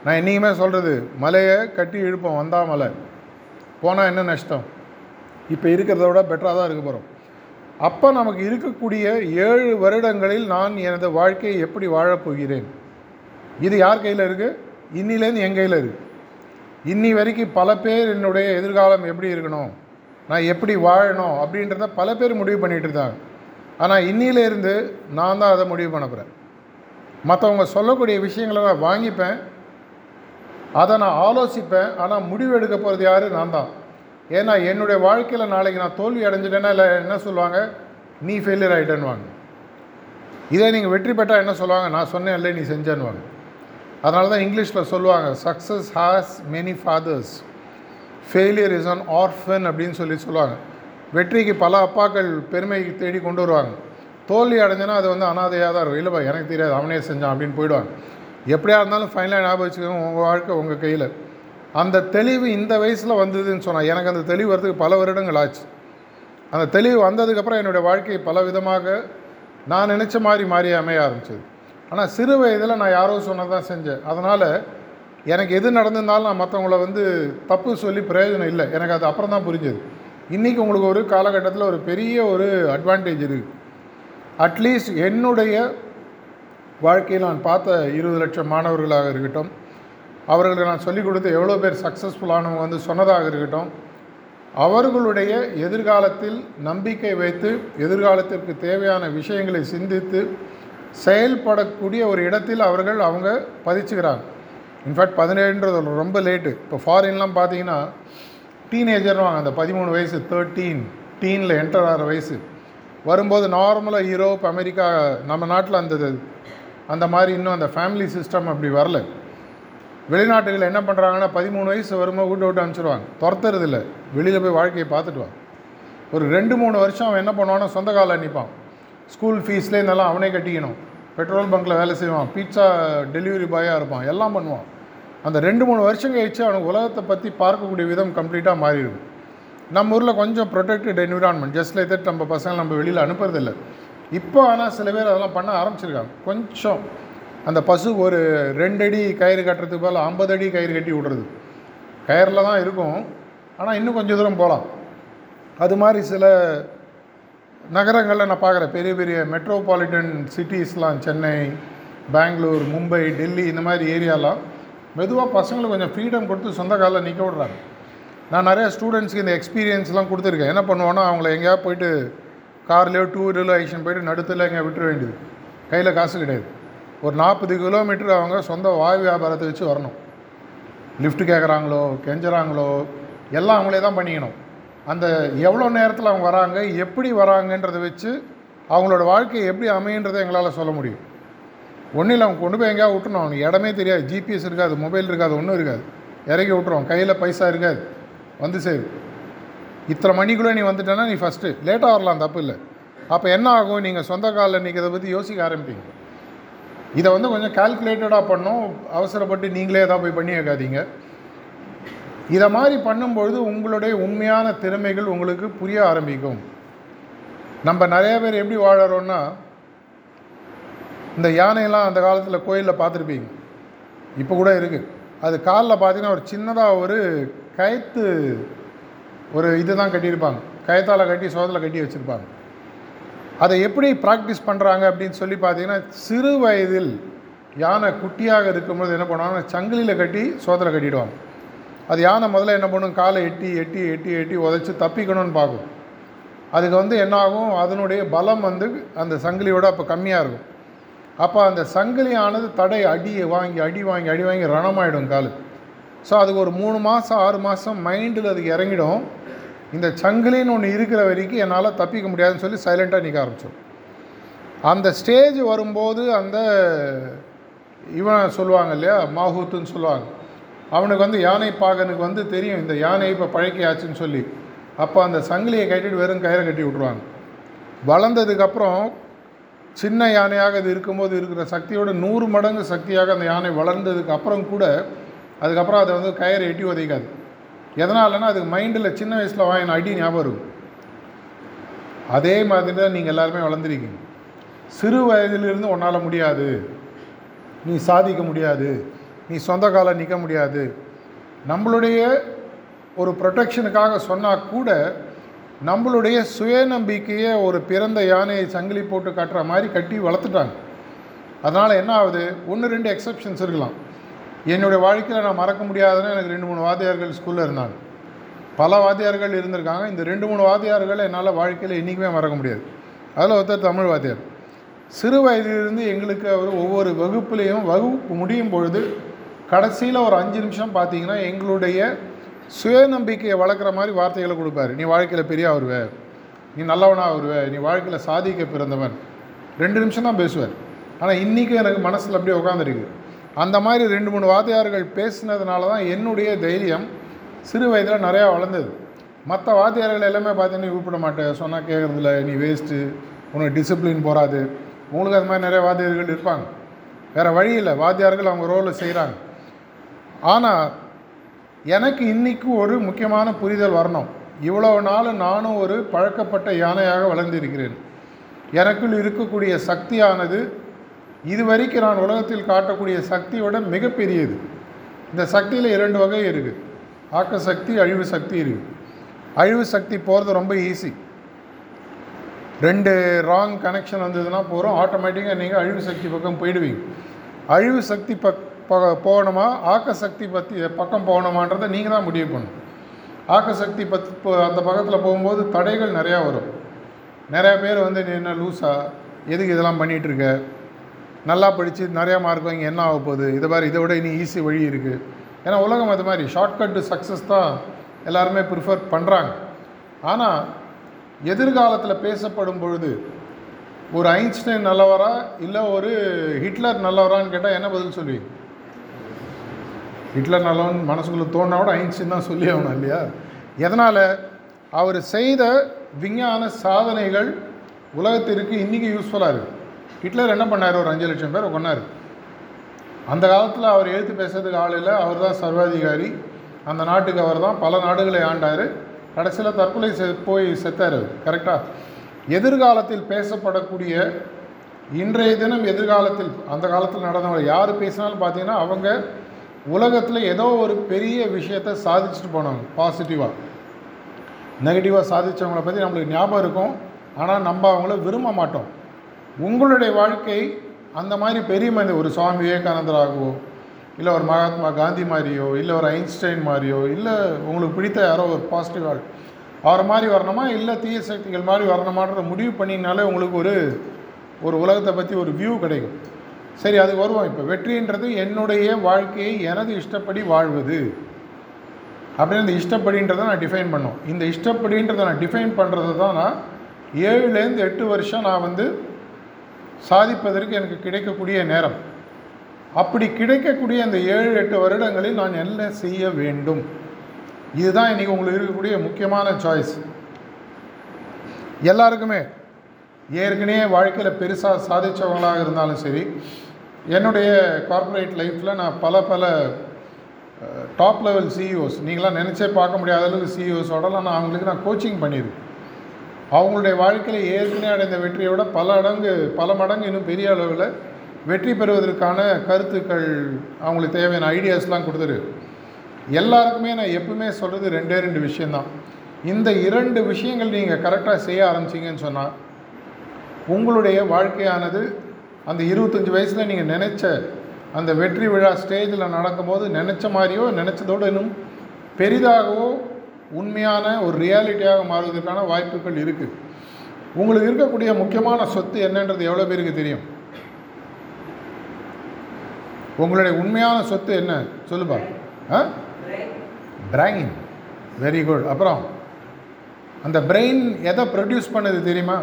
நான் என்றைக்குமே சொல்கிறது மலையை கட்டி இழுப்போம் வந்தால் மலை. போனால் என்ன நஷ்டம்? இப்போ இருக்கிறத விட பெட்டராக தான் இருக்க போகிறோம் அப்போ நமக்கு இருக்கக்கூடிய ஏழு வருடங்களில் நான் எனது வாழ்க்கையை எப்படி வாழப் போகிறேன்? இது யார் கையில் இருக்குது இன்னிலேருந்து என் கையில் இருக்குது இன்னி வரைக்கும் பல பேர் என்னுடைய எதிர்காலம் எப்படி இருக்கணும்? நான் எப்படி வாழணும்? அப்படின்றத பல பேர் முடிவு பண்ணிகிட்டு இருந்தாங்க ஆனால் இன்னிலேருந்து நான் தான் அதை முடிவு பண்ண போகிறேன் மற்றவங்க சொல்லக்கூடிய விஷயங்களை நான் வாங்கிப்பேன். அதை நான் ஆலோசிப்பேன். ஆனால் முடிவு எடுக்க போகிறது யார்? நான் தான். ஏன்னா என்னுடைய வாழ்க்கையில் நாளைக்கு நான் தோல்வி அடைஞ்சிட்டேன்னா இல்லை என்ன சொல்லுவாங்க? நீ ஃபெயிலியர் ஆகிட்டேன்னுவாங்க இதே நீங்கள் வெற்றி பெற்றால் என்ன சொல்லுவாங்க? நான் சொன்னேன் இல்லை நீ செஞ்சேன்னுவாங்க. அதனால தான் இங்கிலீஷில் சொல்லுவாங்க success has many fathers failure is an orphan அப்படின்னு சொல்லி சொல்லுவாங்க. வெற்றிக்கு பல அப்பாக்கள் பெருமை தேடி கொண்டு வருவாங்க. தோல்வி அடைஞ்சனா அது வந்து அனாதையாக தான் இருக்கும். இல்லைப்பா எனக்கு தெரியாது அவனே செஞ்சான் அப்படின்னு போயிடுவாங்க. எப்படியா இருந்தாலும் ஃபைனலாக ஞாபகம் வச்சுக்கோங்க உங்கள் வாழ்க்கை உங்கள் கையில். அந்த தெளிவு இந்த வயசில் வந்ததுன்னு சொன்னால் எனக்கு அந்த தெளிவு வரதுக்கு பல வருடங்கள் ஆச்சு. அந்த தெளிவு வந்ததுக்கப்புறம் என்னுடைய வாழ்க்கை பல விதமாக நான் நினச்ச மாதிரி மாறி அமைய ஆரம்பிச்சது. ஆனால் சிறு வயதில் நான் யாரோ சொன்னதான் செஞ்சேன். அதனால் எனக்கு எது நடந்திருந்தாலும் நான் மற்றவங்கள வந்து தப்பு சொல்லி பிரயோஜனம் இல்லை. எனக்கு அது அப்புறம் தான் புரிஞ்சது. இன்றைக்கி உங்களுக்கு ஒரு காலகட்டத்தில் ஒரு பெரிய ஒரு அட்வான்டேஜ் இருக்குது அட்லீஸ்ட் என்னுடைய வாழ்க்கையில் நான் பார்த்த இருபது லட்சம் மாணவர்களாக இருக்கட்டும் அவர்களுக்கு நான் சொல்லிக் கொடுத்து எவ்வளோ பேர் சக்ஸஸ்ஃபுல்லானவங்க வந்து சொன்னதாக இருக்கட்டும் அவர்களுடைய எதிர்காலத்தில் நம்பிக்கை வைத்து எதிர்காலத்திற்கு தேவையான விஷயங்களை சிந்தித்து செயல்படக்கூடிய ஒரு இடத்தில் அவர்கள் அவங்க பதிச்சுக்கிறாங்க. இன்ஃபேக்ட் பதினேழுன்றது ரொம்ப லேட்டு இப்போ ஃபாரின்லாம் பார்த்தீங்கன்னா டீனேஜர்வாங்க அந்த பதிமூணு வயசு தேர்ட்டீன் டீனில் என்டர் ஆகிற வயசு. வரும்போது நார்மலாக யூரோப் அமெரிக்கா நம்ம நாட்டில் அந்த அந்த மாதிரி இன்னும் அந்த ஃபேமிலி சிஸ்டம் அப்படி வரல. வெளிநாட்டுகள் என்ன பண்ணுறாங்கன்னா பதிமூணு வயசு வரும்போது வீட்டு விட்டு அனுப்பிச்சிடுவாங்க துரத்துறது இல்லை வெளியில் போய் வாழ்க்கையை பார்த்துட்டு வாங்க ஒரு ரெண்டு மூணு வருஷம் அவன் என்ன பண்ணுவான்னா சொந்த காலில் நிற்பான் ஸ்கூல் ஃபீஸ்லேருந்தெல்லாம் அவனே கட்டிக்கணும். பெட்ரோல் பங்க்கில் வேலை செய்வான். பீட்சா டெலிவரி பாயாக இருப்பான். எல்லாம் பண்ணுவான். அந்த ரெண்டு மூணு வருஷம் கழிச்சு அவனுக்கு உலகத்தை பற்றி பார்க்கக்கூடிய விதம் கம்ப்ளீட்டாக மாறிடும் நம்ம ஊரில் கொஞ்சம் protected environment just like that நம்ம பசங்களை நம்ம வெளியில் அனுப்புறதில்லை. இப்போ ஆனால் சில பேர் அதெல்லாம் பண்ண ஆரம்பிச்சிருக்காங்க. கொஞ்சம் அந்த பசு ஒரு ரெண்டு அடி கயிறு கட்டுறதுக்கு பதில் ஐம்பது அடி கயிறு கட்டி விடுறது. கயிறில் தான் இருக்கும். ஆனால் இன்னும் கொஞ்சம் தூரம் போகலாம். அது மாதிரி சில நகரங்களில் நான் பார்க்குறேன். பெரிய பெரிய மெட்ரோபாலிட்டன் சிட்டிஸ்லாம் சென்னை பெங்களூர் மும்பை டெல்லி இந்த மாதிரி ஏரியாலாம் மெதுவாக பசங்களுக்கு கொஞ்சம் ஃப்ரீடம் கொடுத்து சொந்த காலில் நிற்க விடுறாங்க. நான் நிறையா ஸ்டூடெண்ட்ஸ்க்கு இந்த எக்ஸ்பீரியன்ஸ்லாம் கொடுத்துருக்கேன். என்ன பண்ணுவோன்னா அவங்கள எங்கேயாவது போயிட்டு கார்லேயோ டூ வீலர்லோ ஐஷன் போயிட்டு நடுத்தில் எங்கேயா விட்டுற வேண்டியது. கையில் காசு கிடையாது. ஒரு நாற்பது கிலோமீட்டர் அவங்க சொந்த வாய் வியாபாரத்தை வச்சு வரணும். லிஃப்ட் கேட்குறாங்களோ கெஞ்சுறாங்களோ எல்லாம் அவங்களே தான் பண்ணிக்கணும். அந்த எவ்வளோ நேரத்தில் அவங்க வராங்க எப்படி வராங்கன்றதை வச்சு அவங்களோட வாழ்க்கை எப்படி அமையுன்றதை எங்களால் சொல்ல முடியும். ஒன்றும் இல்லை அவங்க கொண்டு போய் எங்கேயா விட்டுணும் அவனுக்கு இடமே தெரியாது. ஜிபிஎஸ் இருக்காது மொபைல் இருக்காது ஒன்றும் இருக்காது. இறக்கி விட்டுருவோம் கையில் பைசா இருக்காது. வந்து சேரு. இத்தனை மணிக்குள்ளே நீ வந்துட்டேன்னா நீ ஃபஸ்ட்டு லேட்டாக வரலாம் தப்பு இல்லை. அப்போ என்ன ஆகும்? நீங்கள் சொந்த காலில் நீங்கள் இதை பற்றி யோசிக்க ஆரம்பிப்பீங்க. இதை வந்து கொஞ்சம் கால்குலேட்டடாக பண்ணும் அவசரப்பட்டு நீங்களே எதாவது போய் பண்ணி வைக்காதீங்க இதை மாதிரி பண்ணும்பொழுது உங்களுடைய உண்மையான திறமைகள் உங்களுக்கு புரிய ஆரம்பிக்கும். நம்ம நிறைய பேர் எப்படி வாழறோன்னா இந்த யானையெல்லாம் அந்த காலத்தில் கோயிலில் பார்த்துருப்பீங்க. இப்போ கூட இருக்குது அது காலில் பார்த்தீங்கன்னா ஒரு சின்னதாக ஒரு கயத்து ஒரு இது தான் கட்டியிருப்பாங்க. கயத்தால் கட்டி சோதத்தில் கட்டி வச்சுருப்பாங்க. அதை எப்படி ப்ராக்டிஸ் பண்ணுறாங்க அப்படின்னு சொல்லி பார்த்தீங்கன்னா சிறு வயதில் யானை குட்டியாக இருக்கும்போது என்ன பண்ணுவாங்கன்னா சங்கிலியில் கட்டி சோதத்தில் கட்டிடுவாங்க. அது யானை முதல்ல என்ன பண்ணும்? காலை எட்டி எட்டி எட்டி எட்டி உதச்சி தப்பிக்கணும்னு பார்க்கும். அதுக்கு வந்து என்ன ஆகும்? அதனுடைய பலம் வந்து அந்த சங்கிலியோட அப்போ கம்மியாக இருக்கும். அப்போ அந்த சங்கிலியானது தடை அடியை வாங்கி அடி வாங்கி அடி வாங்கி ரணமாயிடும் காலு. ஸோ அதுக்கு ஒரு மூணு மாதம் ஆறு மாதம் மைண்டில் அதுக்கு இறங்கிடும். இந்த சங்கிலின்னு ஒன்று இருக்கிற வரைக்கும் என்னால் தப்பிக்க முடியாதுன்னு சொல்லி சைலண்ட்டாக நிற்க ஆரம்பித்தோம் அந்த ஸ்டேஜ் வரும்போது அந்த இவன் சொல்லுவாங்க இல்லையா? மாஹூத்துன்னு சொல்லுவாங்க. அவனுக்கு வந்து யானை பாகனுக்கு வந்து தெரியும் இந்த யானை இப்போ பழக்கியாச்சுன்னு சொல்லி. அப்போ அந்த சங்கிலியை கட்டிட்டு வெறும் கயிறை கட்டி விட்ருவாங்க வளர்ந்ததுக்கப்புறம் சின்ன யானையாக அது இருக்கும்போது இருக்கிற சக்தியோட நூறு மடங்கு சக்தியாக அந்த யானை வளர்ந்ததுக்கு அப்புறம் கூட அதுக்கப்புறம் அதை வந்து கயிறை எட்டி உதைக்காது. எதனாலன்னா அதுக்கு மைண்டில் சின்ன வயசில் வாங்கின அடி ஞாபகம் இருக்கும். அதே மாதிரி தான் நீங்கள் எல்லாருமே வளர்ந்துருக்கீங்க. சிறு வயதிலிருந்து உன்னால் முடியாது. நீ சாதிக்க முடியாது. நீ சொந்த காலம் நிற்க முடியாது. நம்மளுடைய ஒரு ப்ரொடெக்ஷனுக்காக சொன்னால் கூட நம்மளுடைய சுயநம்பிக்கையை ஒரு பிறந்த யானையை சங்கிலி போட்டு கட்டுற மாதிரி கட்டி வளர்த்துட்டாங்க. அதனால் என்ன ஆகுது? ஒன்று ரெண்டு எக்ஸப்ஷன்ஸ் இருக்கலாம். என்னுடைய வாழ்க்கையில் நான் மறக்க முடியாதுன்னு எனக்கு ரெண்டு மூணு வாத்தியார்கள் ஸ்கூலில் இருந்தாங்க. பல வாத்தியார்கள் இருந்திருக்காங்க. இந்த ரெண்டு மூணு வாத்தியார்கள் என்னால் வாழ்க்கையில் என்றைக்குமே மறக்க முடியாது. அதில் ஒருத்தர் தமிழ் வாத்தியார். சிறு வயதிலிருந்து எங்களுக்கு அவர் ஒவ்வொரு வகுப்புலேயும் வகுப்பு முடியும் பொழுது கடைசியில் ஒரு அஞ்சு நிமிஷம் பார்த்தீங்கன்னா எங்களுடைய சுயநம்பிக்கையை வளர்க்குற மாதிரி வார்த்தைகளை கொடுப்பாரு. நீ வாழ்க்கையில் பெரிய வருவ நீ நல்லவனாக வருவ நீ வாழ்க்கையில் சாதிக்க பிறந்தவன். ரெண்டு நிமிஷம் தான் பேசுவார். ஆனால் இன்றைக்கும் எனக்கு மனசில் அப்படியே உட்காந்துருக்கு அந்த மாதிரி ரெண்டு மூணு வாத்தியார்கள் பேசினதுனால தான் என்னுடைய தைரியம் சிறு வயதில் நிறையா வளர்ந்தது. மற்ற வாத்தியார்கள் எல்லாமே பார்த்தீங்கன்னா நீ கூப்பிட மாட்டேன் சொன்னால் கேட்குறதில்ல நீ வேஸ்ட்டு உனக்கு டிசிப்ளின் போகாது உங்களுக்கு அது மாதிரி நிறைய வாத்தியார்கள் இருப்பாங்க. வேறு வழி இல்லை வாத்தியார்கள் அவங்க ரோலை செய்கிறாங்க ஆனால் எனக்கு இன்றைக்கு ஒரு முக்கியமான புரிதல் வரணும். இவ்வளவு நாள் நானும் ஒரு பழக்கப்பட்ட யானையாக வளர்ந்திருக்கிறேன். எனக்குள் இருக்கக்கூடிய சக்தியானது இதுவரைக்கும் நான் உலகத்தில் காட்டக்கூடிய சக்தியோட மிகப்பெரியது. இந்த சக்தியில் இரண்டு வகை இருக்குது ஆக்க சக்தி அழிவு சக்தி இருக்குது அழிவு சக்தி போகிறது ரொம்ப ஈஸி ரெண்டு ராங் கனெக்ஷன் வந்ததுன்னா போகிறோம் ஆட்டோமேட்டிக்காக நீங்கள் அழிவு சக்தி பக்கம் போயிடுவீங்க. அழிவு சக்தி பக் பக போகணுமா? ஆக்க சக்தி பற்றி பக்கம் போகணுமான்றதை நீங்கள் தான் முடிவு பண்ணணும். ஆக்க சக்தி பத் இப்போ அந்த பக்கத்தில் போகும்போது தடைகள் நிறையா வரும். நிறையா பேர் வந்து நீ என்ன லூஸா எதுக்கு இதெல்லாம் பண்ணிகிட்டு இருக்க? நல்லா படித்து நிறையா மார்க் வாங்கி என்ன ஆக போகுது? இதை மாதிரி இதை விட இனி ஈஸி வழி இருக்குது ஏன்னா உலகம் அது மாதிரி ஷார்ட்கட் சக்ஸஸ் தான் எல்லாருமே ப்ரிஃபர் பண்ணுறாங்க ஆனால் எதிர்காலத்தில் பேசப்படும் பொழுது ஒரு ஐன்ஸ்டைன் நல்லவரா இல்லை ஒரு ஹிட்லர் நல்லவரான்னு கேட்டால் என்ன பதில் சொல்லுவீங்க? ஹிட்லர் நல்லவன் மனசுக்குள்ளே தோணா கூட ஐன்ஸ்டைன் தான் சொல்லி ஆகணும் இல்லையா? எதனால்? அவர் செய்த விஞ்ஞான சாதனைகள் உலகத்திற்கு இன்றைக்கி யூஸ்ஃபுல்லாக இருக்குது ஹிட்லர் என்ன பண்ணார்? ஒரு அஞ்சு லட்சம் பேர் கொண்டார் அந்த காலத்தில் அவர் எழுத்து பேசுறதுக்கு ஆள் இல்லை. அவர் தான் சர்வாதிகாரி. அந்த நாட்டுக்கு அவர் தான் பல நாடுகளை ஆண்டார். கடைசியில் தற்கொலை செ- போய் செத்தார் கரெக்டாக எதிர்காலத்தில் பேசப்படக்கூடிய இன்றைய தினம் எதிர்காலத்தில் அந்த காலத்தில் நடந்தவங்க யார் பேசினாலும் பார்த்தீங்கன்னா அவங்க உலகத்தில் ஏதோ ஒரு பெரிய விஷயத்தை சாதிச்சுட்டு போனாங்க பாசிட்டிவாக நெகட்டிவாக சாதித்தவங்கள பற்றி நம்மளுக்கு ஞாபகம் இருக்கும். ஆனால் நம்ம அவங்கள விரும்ப மாட்டோம். உங்களுடைய வாழ்க்கை அந்த மாதிரி பெரிய மனித ஒரு சுவாமி விவேகானந்தராகவோ இல்லை ஒரு மகாத்மா காந்தி மாதிரியோ இல்லை ஒரு ஐன்ஸ்டைன் மாதிரியோ இல்லை உங்களுக்கு பிடித்த யாரோ ஒரு பாசிட்டிவ் ஆள் அவரை மாதிரி வரணுமா? இல்லை தீய சக்திகள் மாதிரி வரணுமான்ற முடிவு பண்ணினாலே உங்களுக்கு ஒரு ஒரு உலகத்தை பற்றி ஒரு வியூ கிடைக்கும். சரி அது வருவோம். இப்போ வெற்றின்றது என்னுடைய வாழ்க்கையை எனது இஷ்டப்படி வாழ்வது. அப்படின்னு இந்த இஷ்டப்படின்றதை நான் டிஃபைன் பண்ணோம். இந்த இஷ்டப்படின்றதை நான் டிஃபைன் பண்ணுறது தான் நான் ஏழுலேருந்து எட்டு வருஷம் நான் வந்து சாதிப்பதற்கு எனக்கு கிடைக்கக்கூடிய நேரம். அப்படி கிடைக்கக்கூடிய அந்த ஏழு எட்டு வருடங்களில் நான் என்ன செய்ய வேண்டும்? இதுதான் இன்றைக்கி உங்களுக்கு இருக்கக்கூடிய முக்கியமான சாய்ஸ் எல்லாருக்குமே ஏற்கனவே வாழ்க்கையில் பெருசாக சாதித்தவங்களாக இருந்தாலும் சரி என்னுடைய கார்ப்பரேட் லைஃப்பில் நான் பல பல டாப் லெவல் சிஇஓஸ் நீங்களாம் நினச்சே பார்க்க முடியாத அளவுக்கு சிஇஓஸோடலாம் நான் அவங்களுக்கு நான் கோச்சிங் பண்ணியிருக்கேன். அவங்களுடைய வாழ்க்கையில் ஏற்கனவே அடைந்த வெற்றியை விட பல அடங்கு பல மடங்கு இன்னும் பெரிய அளவில் வெற்றி பெறுவதற்கான கருத்துக்கள் அவங்களுக்கு தேவையான ஐடியாஸ்லாம் கொடுத்துரு. எல்லாருக்குமே நான் எப்பவுமே சொல்கிறது ரெண்டே ரெண்டு விஷயந்தான் இந்த இரண்டு விஷயங்கள் நீங்கள் கரெக்டாக செய்ய ஆரம்பிச்சீங்கன்னு சொன்னால் உங்களுடைய வாழ்க்கையானது அந்த இருபத்தஞ்சி வயசில் நீங்கள் நினச்ச அந்த வெற்றி விழா ஸ்டேஜில் நடக்கும்போது நினச்ச மாதிரியோ நினச்சதோடு இன்னும் பெரிதாகவோ உண்மையான ஒரு ரியாலிட்டியாக மாறுவதற்கான வாய்ப்புகள் இருக்குது உங்களுக்கு இருக்கக்கூடிய முக்கியமான சொத்து என்னன்றது எவ்வளோ பேருக்கு தெரியும்? உங்களுடைய உண்மையான சொத்து என்ன? சொல்லுப்பா. ஆ? பிராயின் வெரி குட் அப்புறம் அந்த பிரெயின் எதை ப்ரொடியூஸ் பண்ணுது தெரியுமா?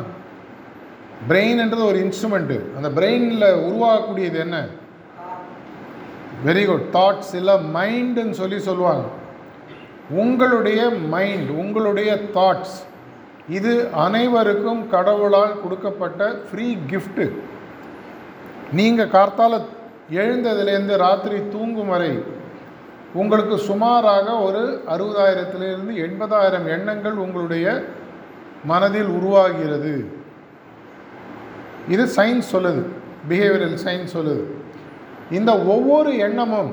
பிரெயின்ன்றது ஒரு இன்ஸ்ட்ருமெண்ட்டு அந்த பிரெயினில் உருவாகக்கூடியது என்ன? வெரி குட் தாட்ஸ் இல்லை மைண்டுன்னு சொல்லி சொல்லுவாங்க. உங்களுடைய மைண்ட் உங்களுடைய தாட்ஸ் இது அனைவருக்கும் கடவுளால் கொடுக்கப்பட்ட ஃப்ரீ கிஃப்ட்டு நீங்கள் கார்த்தால எழுந்ததுலேருந்து ராத்திரி தூங்கும் வரை உங்களுக்கு சுமாராக ஒரு அறுபதாயிரத்திலிருந்து எண்பதாயிரம் எண்ணங்கள் உங்களுடைய மனதில் உருவாகிறது. இது சயின்ஸ் சொல்லுது பிஹேவியரல் சயின்ஸ் சொல்லுது. இந்த ஒவ்வொரு எண்ணமும்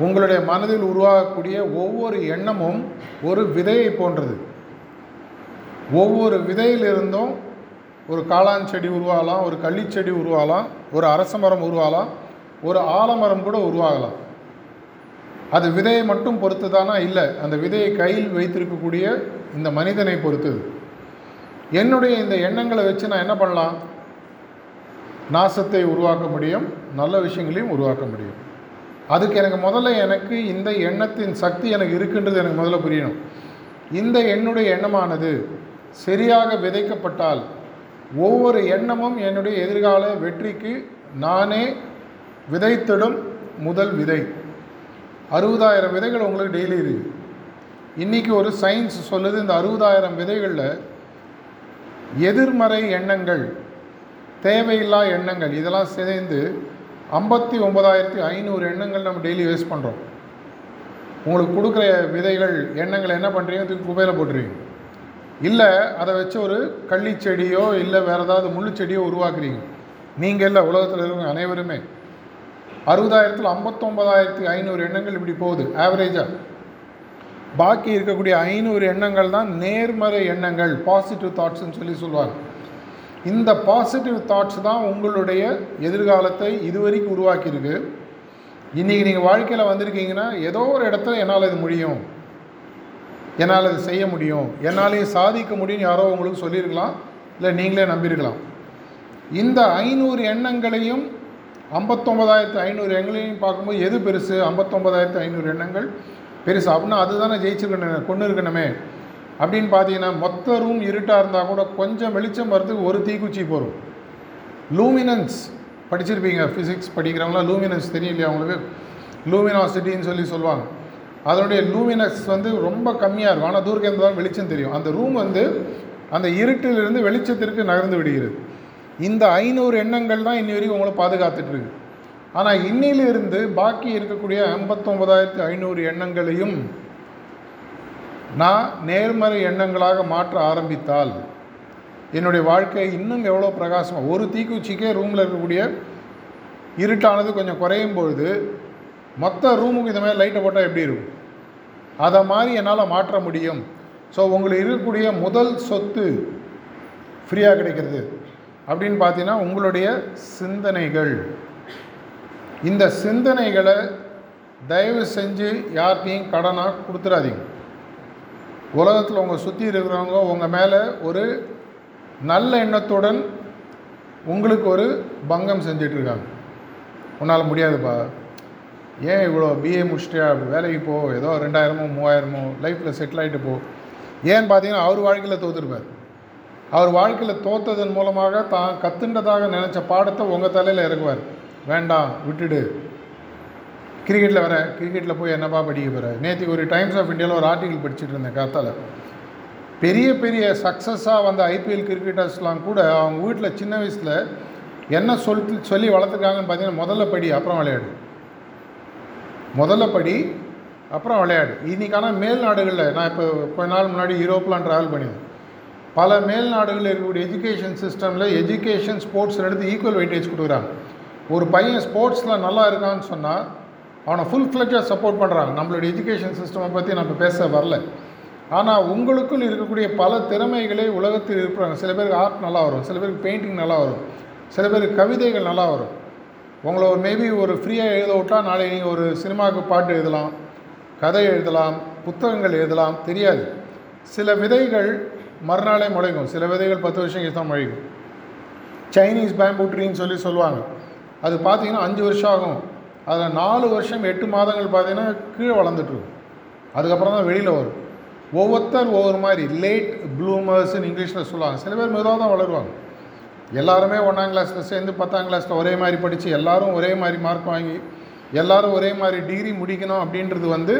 உங்களுடைய மனதில் உருவாகக்கூடிய ஒவ்வொரு எண்ணமும் ஒரு விதையை போன்றது. ஒவ்வொரு விதையிலிருந்தும் ஒரு காளான் செடி உருவாகலாம் ஒரு கள்ளிச்செடி உருவாகலாம் ஒரு அரச மரம் உருவாகலாம் ஒரு ஆலமரம் கூட உருவாகலாம். அது விதையை மட்டும் பொறுத்து தானா இல்லை. அந்த விதையை கையில் வைத்திருக்கக்கூடிய இந்த மனிதனை பொறுத்தது என்னுடைய இந்த எண்ணங்களை வச்சு நான் என்ன பண்ணலாம்? நாசத்தை உருவாக்க முடியும் நல்ல விஷயங்களையும் உருவாக்க முடியும். அதுக்கு எனக்கு முதல்ல எனக்கு இந்த எண்ணத்தின் சக்தி எனக்கு இருக்குன்றது எனக்கு முதல்ல புரியணும். இந்த என்னுடைய எண்ணமானது சரியாக விதைக்கப்பட்டால் ஒவ்வொரு எண்ணமும் என்னுடைய எதிர்கால வெற்றிக்கு நானே விதைத்திடும் முதல் விதை. அறுபதாயிரம் விதைகள் உங்களுக்கு டெய்லி இருக்குது இன்றைக்கி ஒரு சயின்ஸ் சொல்லுது இந்த அறுபதாயிரம் விதைகளில் எதிர்மறை எண்ணங்கள் தேவையில்லா எண்ணங்கள் இதெல்லாம் சேர்ந்து ஐம்பத்தி ஒம்பதாயிரத்தி ஐநூறு எண்ணங்கள் நம்ம டெய்லி வேஸ்ட் பண்ணுறோம் உங்களுக்கு கொடுக்குற விதைகள் எண்ணங்களை என்ன பண்ணுறீங்க தூக்கி குப்பையில் போட்டுருவீங்க. இல்லை அதை வச்சு ஒரு கள்ளி செடியோ இல்லை வேறு ஏதாவது முள்ளு செடியோ உருவாக்குறீங்க. நீங்கள் இல்லை உலகத்தில் இருக்கிறவங்க அனைவருமே. அறுபதாயிரத்தில் ஐம்பத்தொம்பதாயிரத்தி ஐநூறு எண்ணங்கள் இப்படி போகுது ஆவரேஜாக பாக்கி இருக்கக்கூடிய ஐநூறு எண்ணங்கள் தான் நேர்மறை எண்ணங்கள் பாசிட்டிவ் தாட்ஸ்ன்னு சொல்லி சொல்லுவாங்க. இந்த பாசிட்டிவ் தாட்ஸ் தான் உங்களுடைய எதிர்காலத்தை இதுவரைக்கும் உருவாக்கியிருக்கு. இன்றைக்கி நீங்கள் வாழ்க்கையில் வந்திருக்கீங்கன்னா ஏதோ ஒரு இடத்துல என்னால் இது முடியும். என்னால் இது செய்ய முடியும். என்னாலையும் சாதிக்க முடியும்னு யாரோ உங்களுக்கு சொல்லியிருக்கலாம். இல்லை நீங்களே நம்பியிருக்கலாம். இந்த ஐநூறு எண்ணங்களையும் ஐம்பத்தொம்பதாயிரத்து ஐநூறு எண்களையும் பார்க்கும்போது எது பெருசு? ஐம்பத்தொம்பதாயிரத்து ஐநூறு எண்ணங்கள் பெருசு? அப்படின்னா அதுதானே ஜெயிச்சிருக்கணும் கொண்டு இருக்கணுமே அப்படின்னு பார்த்தீங்கன்னா மொத்த ரூம் இருட்டாக இருந்தால் கூட கொஞ்சம் வெளிச்சம் வரதுக்கு ஒரு தீக்குச்சி போகும் லூமினன்ஸ் படிச்சிருப்பீங்க ஃபிசிக்ஸ் படிக்கிறவங்களாம் லூமினன்ஸ் தெரியும் இல்லையா அவங்களுக்கு லூமினாசிட்டின்னு சொல்லி சொல்லுவாங்க. அதனுடைய லூமினஸ் வந்து ரொம்ப கம்மியாக இருக்கும். ஆனால் தூரக்கு தான் வெளிச்சம் தெரியும். அந்த ரூம் வந்து அந்த இருட்டிலிருந்து வெளிச்சத்திற்கு நகர்ந்து விடுகிறது. இந்த ஐநூறு எண்ணங்கள் தான் இன்னி வரைக்கும் உங்களை பாதுகாத்துட்ருக்கு ஆனால் இன்னிலிருந்து பாக்கி இருக்கக்கூடிய ஐம்பத்தொம்பதாயிரத்து ஐநூறு எண்ணங்களையும் நான் நேர்மறை எண்ணங்களாக மாற்ற ஆரம்பித்தால் என்னுடைய வாழ்க்கை இன்னும் எவ்வளோ பிரகாசமாக ஒரு தீக்குச்சிக்கே ரூமில் இருக்கக்கூடிய இருட்டானது கொஞ்சம் குறையும் பொழுது மொத்த ரூமுக்கு இந்த மாதிரி லைட்டை போட்டால் எப்படி இருக்கும்? அதை மாதிரி என்னால் மாற்ற முடியும். ஸோ உங்களுக்கு இருக்கக்கூடிய முதல் சொத்து ஃப்ரீயாக கிடைக்கிறது. அப்படின்னு பார்த்தீங்கன்னா உங்களுடைய சிந்தனைகள். இந்த சிந்தனைகளை தயவு செஞ்சு யார்கிட்டையும் கடனாக கொடுத்துடாதீங்க. உலகத்தில் உங்கள் சுற்றி இருக்கிறவங்க உங்கள் மேலே ஒரு நல்ல எண்ணத்துடன் உங்களுக்கு ஒரு பங்கம் செஞ்சிட்ருக்காங்க. உன்னால் முடியாதுப்பா. ஏன் இவ்வளோ பிஏ முடிச்சிட்டியா? வேலைக்கு போ. ஏதோ ரெண்டாயிரமோ மூவாயிரமோ லைஃப்பில் செட்டில் ஆகிட்டு போ. ஏன்னு பார்த்தீங்கன்னா அவர் வாழ்க்கையில் தோற்றுருப்பார் அவர் வாழ்க்கையில் தோத்ததன் மூலமாக தான் கத்துண்டதாக நினச்ச பாடத்தை உங்கள் தலையில் இறக்குவார். வேண்டாம் விட்டுடு. கிரிக்கெட்டில் வர கிரிக்கெட்டில் போய் என்னப்பா படிக்க போகிற நேற்று ஒரு டைம்ஸ் ஆஃப் இந்தியாவில் ஒரு ஆர்டிக்கல் படிச்சுட்டு இருந்தேன் காத்தால். பெரிய பெரிய சக்ஸஸாக வந்த ஐபிஎல் கிரிக்கெட்டர்ஸ்லாம் கூட அவங்க வீட்டில் சின்ன வயசில் என்ன சொல் சொல்லி வளர்த்துருக்காங்கன்னு பார்த்தீங்கன்னா முதல்ல படி அப்புறம் விளையாடு. முதல்ல படி அப்புறம் விளையாடு. இன்றைக்கான மேல் நாடுகளில் நான் இப்போ கொஞ்ச நாள் முன்னாடி யூரோப்லாம் ட்ராவல் பண்ணியிருந்தேன். பல மேல் நாடுகளில் இருக்கக்கூடிய எஜுகேஷன் சிஸ்டமில் எஜுகேஷன் ஸ்போர்ட்ஸ் எடுத்து ஈக்குவல் வெயிட்டேஜ் கொடுக்குறாங்க. ஒரு பையன் ஸ்போர்ட்ஸில் நல்லா இருக்கான்னு சொன்னால் அவனை ஃபுல் ஃப்ளெஜாக சப்போர்ட் பண்ணுறாங்க நம்மளுடைய எஜுகேஷன் சிஸ்டமை பற்றி நம்ம பேச வரல. ஆனால் உங்களுக்குள் இருக்கக்கூடிய பல திறமைகளை உலகத்தில் இருக்கிறாங்க சில பேருக்கு ஆர்ட் நல்லா வரும். சில பேருக்கு பெயிண்டிங் நல்லா வரும். சில பேருக்கு கவிதைகள் நல்லா வரும். உங்களை ஒரு மேபி ஒரு ஃப்ரீயாக எழுத விட்டால் நாளை நீங்கள் ஒரு சினிமாவுக்கு பாட்டு எழுதலாம் கதை எழுதலாம் புத்தகங்கள் எழுதலாம் தெரியாது. சில விதைகள் மறுநாளே முளைக்கும். சில விதைகள் பத்து வருஷம் கழிச்சு தான் முளைக்கும். சைனீஸ் பேம்பூ ட்ரீன்னு சொல்லி சொல்லுவாங்க. அது பார்த்தீங்கன்னா அஞ்சு வருஷம் ஆகும். அதில் நாலு வருஷம் எட்டு மாதங்கள் பார்த்தீங்கன்னா கீழே வளர்ந்துட்டுருக்கும் அதுக்கப்புறம் தான் வெளியில் வரும். ஒவ்வொருத்தர் ஒவ்வொரு மாதிரி லேட் ப்ளூமர்ஸ்ன்னு இங்கிலீஷில் சொல்லுவாங்க. சில பேர் மெதுவாக தான் வளருவாங்க. எல்லாருமே ஒன்றாம் கிளாஸில் சேர்ந்து பத்தாம் கிளாஸில் ஒரே மாதிரி படித்து எல்லாரும் ஒரே மாதிரி மார்க் வாங்கி எல்லோரும் ஒரே மாதிரி டிகிரி முடிக்கணும் அப்படின்றது வந்து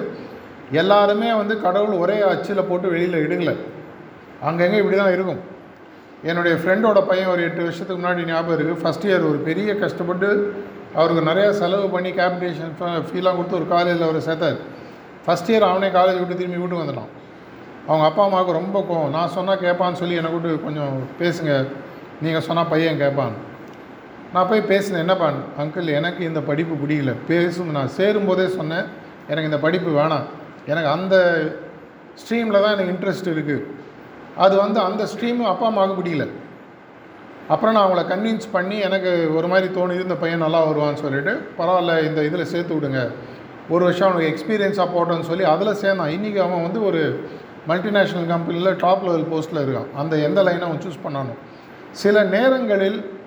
எல்லாருமே வந்து கடவுள் ஒரே அச்சில் போட்டு வெளியில் இடுங்கலை அங்கங்கே இப்படி தான் இருக்கும். என்னுடைய ஃப்ரெண்டோட பையன் ஒரு எட்டு வருஷத்துக்கு முன்னாடி ஞாபகம் இருக்குது ஃபஸ்ட் இயர் ஒரு பெரிய கஷ்டப்பட்டு அவருக்கு நிறையா செலவு பண்ணி காம்படிஷன் ஃபீலாம் கொடுத்து ஒரு காலேஜில் அவர் சேர்த்தார். ஃபஸ்ட் இயர் அவனே காலேஜ் விட்டு திரும்பி வீட்டுக்கு வந்துட்டான். அவங்க அப்பா அம்மாவுக்கு ரொம்ப கோவம். நான் சொன்னால் கேட்பான்னு சொல்லி என்னை கூட்டு கொஞ்சம் பேசுங்க. நீங்கள் சொன்னால் பையன் கேட்பான் நான் போய் பேசினேன். என்னப்பான் அங்கிள் எனக்கு இந்த படிப்பு பிடிக்கல. பேசும் நான் சேரும்போதே சொன்னேன். எனக்கு இந்த படிப்பு வேணாம். எனக்கு அந்த ஸ்ட்ரீமில் தான் எனக்கு இன்ட்ரெஸ்ட் இருக்குது அது வந்து அந்த ஸ்ட்ரீமு அப்பா அம்மாவுக்கு பிடிக்கல. அப்புறம் நான் அவங்கள கன்வின்ஸ் பண்ணி எனக்கு ஒரு மாதிரி தோணுது இந்த பையன் நல்லா வருவான்னு சொல்லிட்டு பரவாயில்ல இந்த இதில் சேர்த்து விடுங்க. ஒரு வருஷம் அவனுக்கு எக்ஸ்பீரியன்ஸாக போட்டோன்னு சொல்லி அதில் சேர்ந்தான். இன்றைக்கி அவன் வந்து ஒரு மல்டிநேஷ்னல் கம்பெனியில் டாப் லெவல் போஸ்ட்டில் இருக்கான். அந்த எந்த லைனை அவன் சூஸ் பண்ணணும் சில நேரங்களில்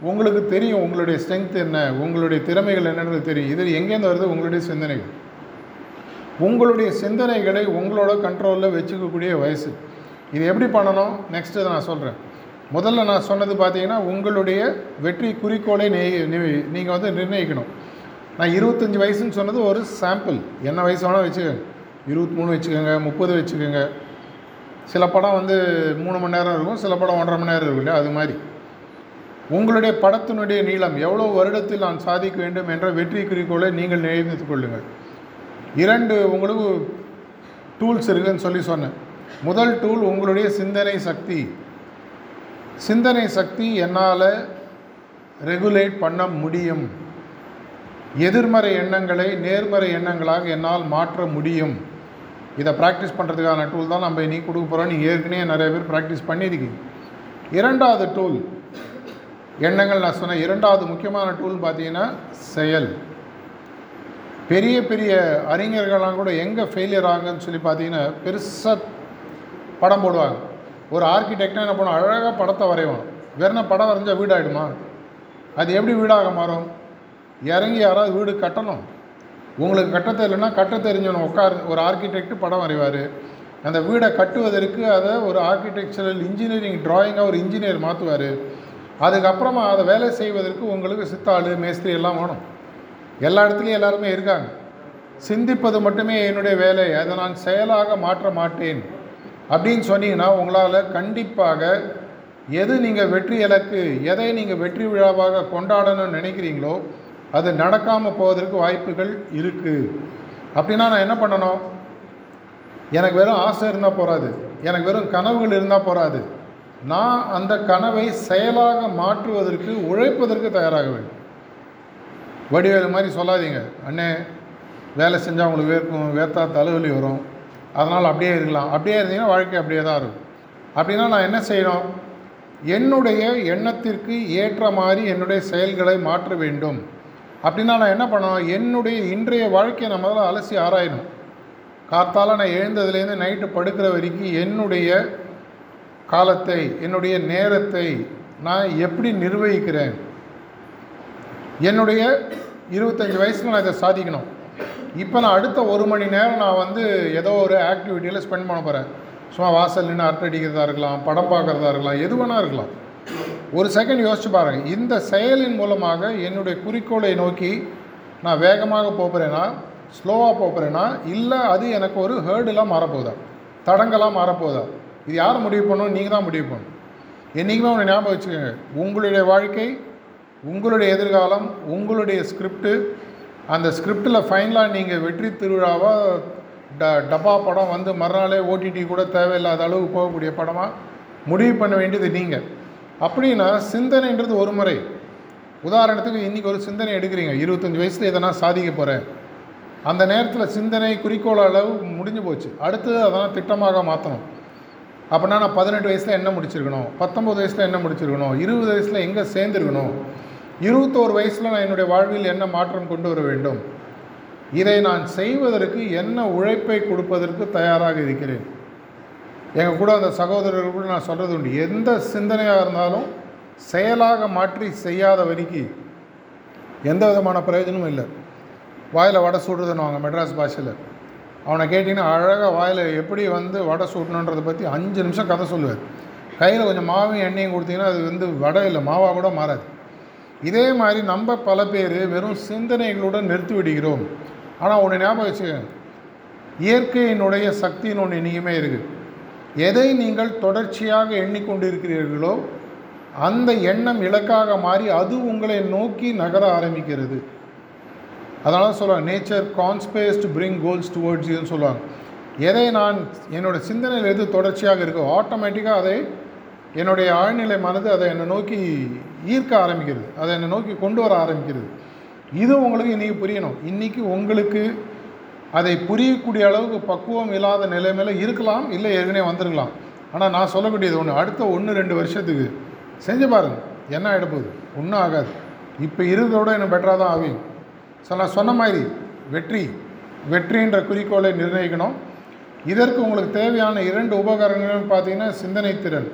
உங்களுக்கு தெரியும் உங்களுடைய ஸ்ட்ரென்த் என்ன உங்களுடைய திறமைகள் என்னன்றது தெரியும். இது எங்கேருந்து வருது? உங்களுடைய சிந்தனைகள். உங்களுடைய சிந்தனைகளை உங்களோட கண்ட்ரோலில் வச்சுக்கக்கூடிய வயசு. இது எப்படி பண்ணணும்? நெக்ஸ்ட்டு நான் சொல்கிறேன் முதல்ல நான் சொன்னது பார்த்தீங்கன்னா உங்களுடைய வெற்றி குறிக்கோளை நெய் நீங்கள் வந்து நிர்ணயிக்கணும். நான் இருபத்தஞ்சி வயசுன்னு சொன்னது ஒரு சாம்பிள் என்ன வயசு வேணால் வச்சுக்கோங்க. இருபத்தி மூணு வச்சுக்கோங்க முப்பது வச்சுக்கோங்க. சில படம் வந்து மூணு மணி நேரம் இருக்கும் சில படம் ஒன்றரை மணி நேரம் இருக்கும் இல்லையா? அது மாதிரி. உங்களுடைய படத்தினுடைய நீளம் எவ்வளோ வருடத்தில் நான் சாதிக்க வேண்டும் என்ற வெற்றி குறிக்கோளை நீங்கள் நிர்ணயித்துக் கொள்ளுங்கள். இரண்டு உங்களுக்கு டூல்ஸ் இருக்குதுன்னு சொல்லி சொன்னேன். முதல் டூல் உங்களுடைய சிந்தனை சக்தி. சிந்தனை சக்தி என்னால் ரெகுலேட் பண்ண முடியும். எதிர்மறை எண்ணங்களை நேர்மறை எண்ணங்களாக என்னால் மாற்ற முடியும். இதை ப்ராக்டிஸ் பண்ணுறதுக்கான டூல் தான் நம்ம இன்னைக்கு கொடுக்க போகிறோம் நீங்கள் ஏற்கனவே நிறைய பேர் ப்ராக்டிஸ் பண்ணியிருக்கீங்க. இரண்டாவது டூல் எண்ணங்கள் நான் சொன்ன இரண்டாவது முக்கியமான டூல் பார்த்தீங்கன்னா செயல். பெரிய பெரிய அறிஞர்கள்லாம் கூட எங்கே ஃபெயிலியர் ஆகுன்னு சொல்லி பார்த்தீங்கன்னா பெருசாக படம் போடுவாங்க. ஒரு ஆர்கிடெக்டாக என்ன பண்ணுவோம் அழகாக படத்தை வரைவான். வெறும் படம் வரைஞ்சால் வீடாகிடுமா அது எப்படி வீடாக மாறும்? இறங்கி யாராவது வீடு கட்டணும். உங்களுக்கு கட்ட தெரியலனா கட்ட தெரிஞ்சவன் உட்கார் ஒரு ஆர்கிடெக்ட் படம் வரைவார். அந்த வீடை கட்டுவதற்கு அதை ஒரு ஆர்கிடெக்சரல் இன்ஜினியரிங் ட்ராயிங்காக ஒரு இன்ஜினியர் மாற்றுவார் அதுக்கப்புறமா அதை வேலை செய்வதற்கு உங்களுக்கு சித்தாள் மேஸ்திரி எல்லாம் வேணும். எல்லா இடத்துலையும் எல்லாருமே இருக்காங்க. சிந்திப்பது மட்டுமே என்னுடைய வேலை. அதை நான் செயலாக மாற்ற மாட்டேன். அப்படின்னு சொன்னீங்கன்னா உங்களால் கண்டிப்பாக எது நீங்கள் வெற்றி இலக்கு எதை நீங்கள் வெற்றி விழாவாக கொண்டாடணும்னு நினைக்கிறீங்களோ அது நடக்காமல் போவதற்கு வாய்ப்புகள் இருக்குது அப்படின்னா நான் என்ன பண்ணணும்? எனக்கு வெறும் ஆசை இருந்தால் போகாது எனக்கு வெறும் கனவுகள் இருந்தால் போகாது நான் அந்த கனவை செயலாக மாற்றுவதற்கு உழைப்பதற்கு தயாராக வேண்டும். வடிவேலு மாதிரி சொல்லாதீங்க. அண்ணே வேலை செஞ்சால் உங்களுக்கு வேர்க்கும் வேர்த்தா தலைவலி வரும். அதனால் அப்படியே இருக்கலாம். அப்படியே இருந்தீங்கன்னா வாழ்க்கை அப்படியே தான் இருக்கும். அப்படின்னா நான் என்ன செய்யணும்? என்னுடைய எண்ணத்திற்கு ஏற்ற மாதிரி என்னுடைய செயல்களை மாற்ற வேண்டும். அப்படின்னா நான் என்ன பண்ணணும்? என்னுடைய இன்றைய வாழ்க்கையை நான் முதல்ல அலசி ஆராயணும். காத்தால் நான் எழுந்ததுலேருந்து நைட்டு படுக்கிற வரைக்கும் என்னுடைய காலத்தை என்னுடைய நேரத்தை நான் எப்படி நிர்வகிக்கிறேன்? என்னுடைய இருபத்தஞ்சி வயசில் நான் இதை சாதிக்கணும். இப்போ நான் அடுத்த ஒரு மணி நேரம் நான் வந்து ஏதோ ஒரு ஆக்டிவிட்டியில் ஸ்பெண்ட் பண்ண போகிறேன் சும்மா வாசல் நின்று அரட்டை அடிக்கிறதா இருக்கலாம் படம் பார்க்குறதா இருக்கலாம் எது வேணால் இருக்கலாம். ஒரு செகண்ட் யோசிச்சு பாருங்கள் இந்த செயலின் மூலமாக என்னுடைய குறிக்கோளை நோக்கி நான் வேகமாக போகிறேன்னா ஸ்லோவாக போகிறேன்னா இல்லை அது எனக்கு ஒரு ஹேர்டெலாம் மாறப்போகுதா? தடங்களாக மாறப்போகுதா? இது யார் முடிவு பண்ணணும் நீங்கள் தான் முடிவு பண்ணணும். என்றைக்குமே ஒன்று ஞாபகம் வச்சுக்கோங்க. உங்களுடைய வாழ்க்கை உங்களுடைய எதிர்காலம் உங்களுடைய ஸ்கிரிப்டு அந்த ஸ்கிரிப்டில் ஃபைனலாக நீங்கள் வெற்றி திருவிழாவாக ட டப்பா படம் வந்து மறுநாளே ஓடிடி கூட தேவையில்லாத அளவுக்கு போகக்கூடிய படமாக முடிவு பண்ண வேண்டியது நீங்கள் அப்படின்னா சிந்தனைன்றது ஒரு முறை. உதாரணத்துக்கு இன்றைக்கி ஒரு சிந்தனை எடுக்கிறீங்க. இருபத்தஞ்சி வயசில் எதனா சாதிக்க போகிறேன் அந்த நேரத்தில் சிந்தனை குறிக்கோள் அளவு முடிஞ்சு போச்சு. அடுத்து அதெல்லாம் திட்டமாக மாற்றணும் அப்படின்னா நான் பதினெட்டு வயசில் என்ன முடிச்சிருக்கணும்? பத்தொம்பது வயசில் என்ன முடிச்சிருக்கணும்? இருபது வயசில் எங்கே சேர்ந்துருக்கணும்? இருபத்தோரு வயசில் நான் என்னுடைய வாழ்வில் என்ன மாற்றம் கொண்டு வர வேண்டும்? இதை நான் செய்வதற்கு என்ன உழைப்பை கொடுப்பதற்கு தயாராக இருக்கிறேன்? எங்கள் கூட அந்த சகோதரர்கள் கூட நான் சொல்கிறது உண்டு. எந்த சிந்தனையாக இருந்தாலும் செயலாக மாற்றி செய்யாத வரைக்கு எந்த விதமான பிரயோஜனமும் இல்லை. வாயில் வடை சுடுறதுன்னு வாங்க மெட்ராஸ் பாஷையில். அவனை கேட்டிங்கன்னா அழகாக வாயில் எப்படி வந்து வடை சுடணுன்றதை பற்றி அஞ்சு நிமிஷம் கதை சொல்லுவார் கையில் கொஞ்சம் மாவும் எண்ணெயும் கொடுத்தீங்கன்னா அது வந்து வடை இல்லை மாவாக கூட மாறாது. இதே மாதிரி நம்ம பல பேர் வெறும் சிந்தனைகளுடன் நிறுத்தி விடுகிறோம் ஆனால் ஒன்று ஞாபகம் வச்சுக்க இயற்கையினுடைய சக்தின்னு ஒன்று இனியுமே இருக்குது எதை நீங்கள் தொடர்ச்சியாக எண்ணிக்கொண்டிருக்கிறீர்களோ அந்த எண்ணம் இலக்காக மாறி அது உங்களை நோக்கி நகர ஆரம்பிக்கிறது. அதனால் சொல்லுவாங்க nature conspires to bring goals towards யூன்னு சொல்லுவாங்க எதை நான் என்னோடய சிந்தனையில் எது தொடர்ச்சியாக இருக்கோ ஆட்டோமேட்டிக்காக அதை என்னுடைய ஆழ்நிலை மனது அதை என்னை நோக்கி ஈர்க்க ஆரம்பிக்கிறது. அதை என்னை நோக்கி கொண்டு வர ஆரம்பிக்கிறது. இது உங்களுக்கு இன்றைக்கி புரியணும். இன்றைக்கி உங்களுக்கு அதை புரியக்கூடிய அளவுக்கு பக்குவம் இல்லாத நிலைமையில் இருக்கலாம் இல்லை ஏற்கனவே வந்திருக்கலாம். ஆனால் நான் சொல்லக்கூடியது ஒன்று அடுத்த ஒன்று ரெண்டு வருஷத்துக்கு செஞ்சு பாருங்கள் என்ன ஆகிடப்போகுது ஒன்றும் ஆகாது. இப்போ இருக்கிறதோட இன்னும் பெட்டராக தான் ஆகும் ஸோ நான் சொன்ன மாதிரி வெற்றி வெற்றின்ற குறிக்கோளை நிர்ணயிக்கணும். இதற்கு உங்களுக்கு தேவையான இரண்டு உபகரணங்கள்னு பார்த்தீங்கன்னா சிந்தனை திறன்.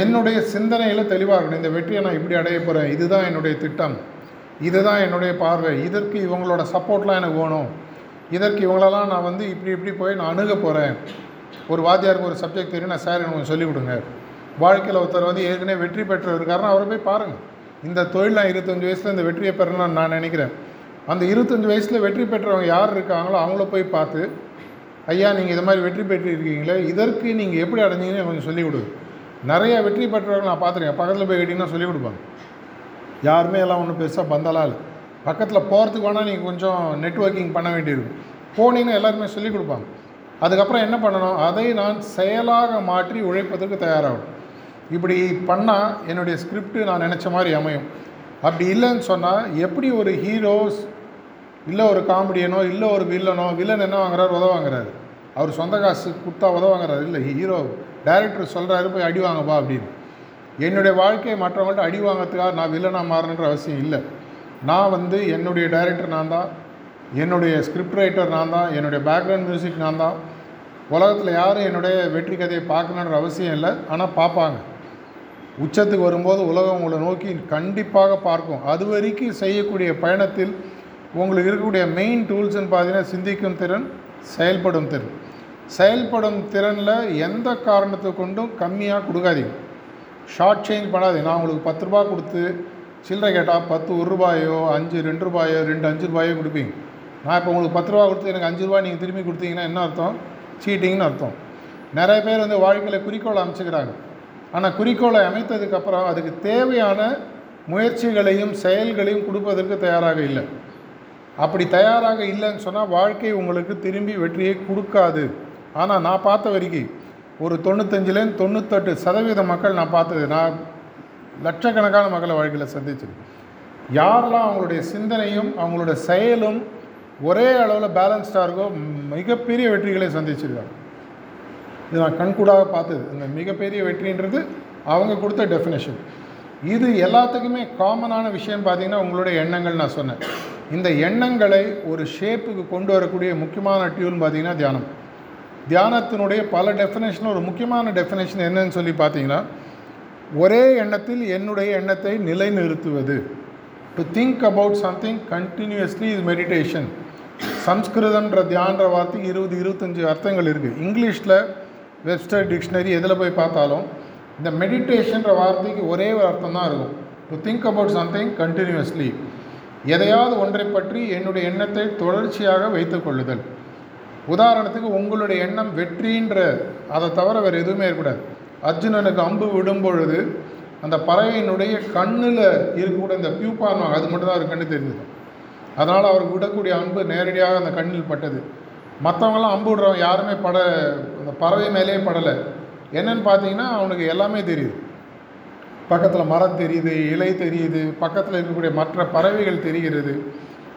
என்னுடைய சிந்தனையில் தெளிவாக இருக்கணும். இந்த வெற்றியை நான் இப்படி அடைய போகிறேன் இதுதான் என்னுடைய திட்டம். இதுதான் என்னுடைய பார்வை. இதற்கு இவங்களோட சப்போர்ட்லாம் எனக்கு வேணும். இதற்கு இவங்களெல்லாம் நான் வந்து இப்படி இப்படி போய் நான் அணுக போகிறேன் ஒரு வாத்தியாருக்கு ஒரு சப்ஜெக்ட் தெரியும் நான் சார் எனக்கு கொஞ்சம் சொல்லிக் கொடுங்க. வாழ்க்கையில் ஒருத்தர் வந்து ஏற்கனவே வெற்றி பெற்றவர் அவரை போய் பாருங்கள் இந்த தொழில் நான் இருபத்தஞ்சி வயசில் இந்த வெற்றியை பெறணும்னு நான் நினைக்கிறேன். அந்த இருபத்தஞ்சி வயசில் வெற்றி பெற்றவங்க யார் இருக்காங்களோ அவங்கள போய் பார்த்து ஐயா நீங்கள் இது மாதிரி வெற்றி பெற்றிருக்கீங்களே இதற்கு நீங்கள் எப்படி அடைஞ்சிங்கன்னு கொஞ்சம் சொல்லிக் கொடுங்க நிறைய வெற்றி பெற்றவர்கள் நான் பார்த்துருக்கேன். பக்கத்தில் போய் கேட்டிங்கன்னா சொல்லிக் கொடுப்பாங்க. யாருமே எல்லாம் ஒன்றும் பெருசாக பந்தலாம் இல்லை. பக்கத்தில் போகிறதுக்கு வேணால் நீங்கள் கொஞ்சம் நெட்ஒர்க்கிங் பண்ண வேண்டியிருக்கும் போனீங்கன்னா எல்லாருமே சொல்லிக் கொடுப்பாங்க. அதுக்கப்புறம் என்ன பண்ணணும்? அதை நான் செயலாக மாற்றி உழைப்பதற்கு தயாராகும் இப்படி பண்ணால் என்னுடைய ஸ்கிரிப்ட் நான் நினச்ச மாதிரி அமையும். அப்படி இல்லைன்னு சொன்னால் எப்படி ஒரு ஹீரோஸ் இல்லை ஒரு காமெடியனோ இல்லை ஒரு வில்லனோ வில்லன் என்ன வாங்குறாரு? உதவ வாங்குறாரு. அவர் சொந்த காசு கொடுத்தா உதவ வாங்குறாரு. இல்லை ஹீரோ டைரக்டர் சொல்கிறாரு போய் அடி வாங்கப்பா அப்படின்னு. என்னுடைய வாழ்க்கையை மற்றவங்கள்ட்ட அடி வாங்கிறதுக்காக நான் வில்லனாக மாறணுன்ற அவசியம் இல்லை. நான் வந்து என்னுடைய டைரக்டர் நான் தான் என்னுடைய ஸ்கிரிப்ட் ரைட்டர் நான் தான் என்னுடைய பேக்ரவுண்ட் மியூசிக் நான் தான். உலகத்தில் யாரும் என்னுடைய வெற்றி கதையை பார்க்கணுன்ற அவசியம் இல்லை ஆனால் பார்ப்பாங்க. உச்சத்துக்கு வரும்போது உலகம் உங்களை நோக்கி கண்டிப்பாக பார்க்கும். அது வரைக்கும் செய்யக்கூடிய பயணத்தில் உங்களுக்கு இருக்கக்கூடிய மெயின் டூல்ஸ்ன்னு பார்த்தீங்கன்னா சிந்திக்கும் திறன் செயல்படும் திறன். செயல்படும் திறனில் எந்த காரணத்தை கொண்டும் கம்மியாக கொடுக்காதீங்க. ஷார்ட் சேஞ்ச் பண்ணாதீங்க. நான் உங்களுக்கு பத்து ரூபா கொடுத்து சில்லறை கேட்டால் பத்து ஒரு ரூபாயோ அஞ்சு ரெண்டு ரூபாயோ ரெண்டு அஞ்சு ரூபாயோ கொடுப்பீங்க. நான் இப்போ உங்களுக்கு பத்து ரூபா கொடுத்து எனக்கு அஞ்சு ரூபா நீங்கள் திரும்பி கொடுத்தீங்கன்னா என்ன அர்த்தம்? சீட்டிங்னு அர்த்தம். நிறைய பேர் வந்து வாழ்க்கையில் குறிக்கோள் அமைச்சுக்கிறாங்க. ஆனால் குறிக்கோளை அமைத்ததுக்கப்புறம் அதுக்கு தேவையான முயற்சிகளையும் செயல்களையும் கொடுப்பதற்கு தயாராக இல்லை. அப்படி தயாராக இல்லைன்னு சொன்னால் வாழ்க்கை உங்களுக்கு திரும்பி வெற்றியை கொடுக்காது. ஆனால் நான் பார்த்த வரைக்கும் ஒரு தொண்ணூத்தஞ்சுலேருந்து தொண்ணூத்தெட்டு சதவீத மக்கள் நான் பார்த்தது நான் லட்சக்கணக்கான மக்களை வாழ்க்கையில் சந்திச்சிருக்கேன். யாரெல்லாம் அவங்களுடைய சிந்தனையும் அவங்களோட செயலும் ஒரே அளவில் பேலன்ஸ்டாக இருக்கோ மிகப்பெரிய வெற்றிகளை சந்திச்சிருக்காங்க. இது நான் கண்கூடாக பார்த்தது. இந்த மிகப்பெரிய வெற்றின்றது அவங்க கொடுத்த டெஃபினேஷன் இது எல்லாத்துக்குமே காமனான விஷயம் பார்த்திங்கன்னா உங்களுடைய எண்ணங்கள் நான் சொன்னேன். இந்த எண்ணங்களை ஒரு ஷேப்புக்கு கொண்டு வரக்கூடிய முக்கியமான டியூன் பார்த்தீங்கன்னா தியானம். தியானத்தினுடைய பல டெஃபினேஷன் ஒரு முக்கியமான டெஃபினேஷன் என்னன்னு சொல்லி பார்த்தீங்கன்னா ஒரே எண்ணத்தில் என்னுடைய எண்ணத்தை நிலைநிறுத்துவது. To think about something continuously இது மெடிடேஷன் சம்ஸ்கிருதன்ற தியான்ற வார்த்தைக்கு இருபது இருபத்தஞ்சி அர்த்தங்கள் இருக்குது இங்கிலீஷில் வெப்ஸ்டர் டிக்ஷனரி எதில் போய் பார்த்தாலும் இந்த மெடிடேஷன்ற வார்த்தைக்கு ஒரே ஒரு அர்த்தம் தான் இருக்கும். To think about something continuously எதையாவது ஒன்றை பற்றி என்னுடைய எண்ணத்தை தொடர்ச்சியாக வைத்துக் கொள்ளுதல். உதாரணத்துக்கு உங்களுடைய எண்ணம் வெற்றின்ற அதை தவிர வேறு எதுவுமே இருக்கக்கூடாது. அர்ஜுனனுக்கு அம்பு விடும் பொழுது அந்த பறவையினுடைய கண்ணில் இருக்கக்கூடிய இந்த பியூபார்மா அது மட்டும்தான் அவர் கண்ணு தெரிஞ்சது. அதனால் அவருக்கு விடக்கூடிய அம்பு நேரடியாக அந்த கண்ணில் பட்டது. மற்றவங்களாம் அம்பு விடுறவங்க யாருமே பட அந்த பறவை மேலேயே படலை. என்னன்னு பார்த்தீங்கன்னா அவனுக்கு எல்லாமே தெரியுது. பக்கத்தில் மரம் தெரியுது இலை தெரியுது பக்கத்தில் இருக்கக்கூடிய மற்ற பறவைகள் தெரிகிறது.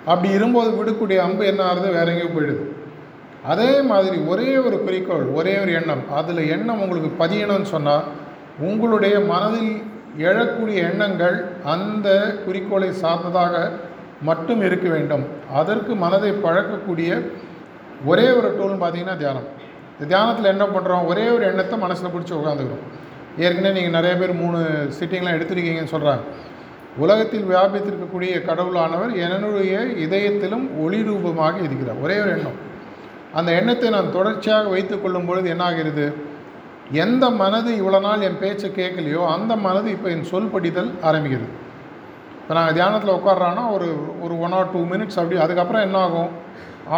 அப்படி இருக்கும்போது விடக்கூடிய அம்பு என்ன ஆகுது? வேற எங்கேயோ போயிடுது. அதே மாதிரி ஒரே ஒரு குறிக்கோள் ஒரே ஒரு எண்ணம். அதில் எண்ணம் உங்களுக்கு பதியணும்னு சொன்னால் உங்களுடைய மனதில் எழக்கூடிய எண்ணங்கள் அந்த குறிக்கோளை சார்ந்ததாக மட்டும் இருக்க வேண்டும். அதற்கு மனதை பழக்கக்கூடிய ஒரே ஒரு டூல்னு பார்த்தீங்கன்னா தியானம். இந்த தியானத்தில் என்ன பண்ணுறோம் ஒரே ஒரு எண்ணத்தை மனசில் பிடிச்சி உட்காந்துக்கிறோம் ஏற்கனவே நீங்கள் நிறைய பேர் மூணு சிட்டிங்லாம் எடுத்திருக்கீங்கன்னு சொல்கிறாங்க உலகத்தில் வியாபித்திருக்கக்கூடிய கடவுளானவர் என்னுடைய இதயத்திலும் ஒளி ரூபமாக இருக்கிறார். ஒரே ஒரு எண்ணம். அந்த எண்ணத்தை நான் தொடர்ச்சியாக வைத்து கொள்ளும் பொழுது என்ன ஆகிறது எந்த மனது இவ்வளோ நாள் என் பேச்சை கேட்கலையோ அந்த மனது இப்போ என் சொல் படிதல் ஆரம்பிக்கிறது. இப்போ நாங்கள் தியானத்தில் உட்காடுறோன்னா ஒரு ஒரு ஒன் ஆர் டூ மினிட்ஸ் அப்படி அதுக்கப்புறம் என்ன ஆகும்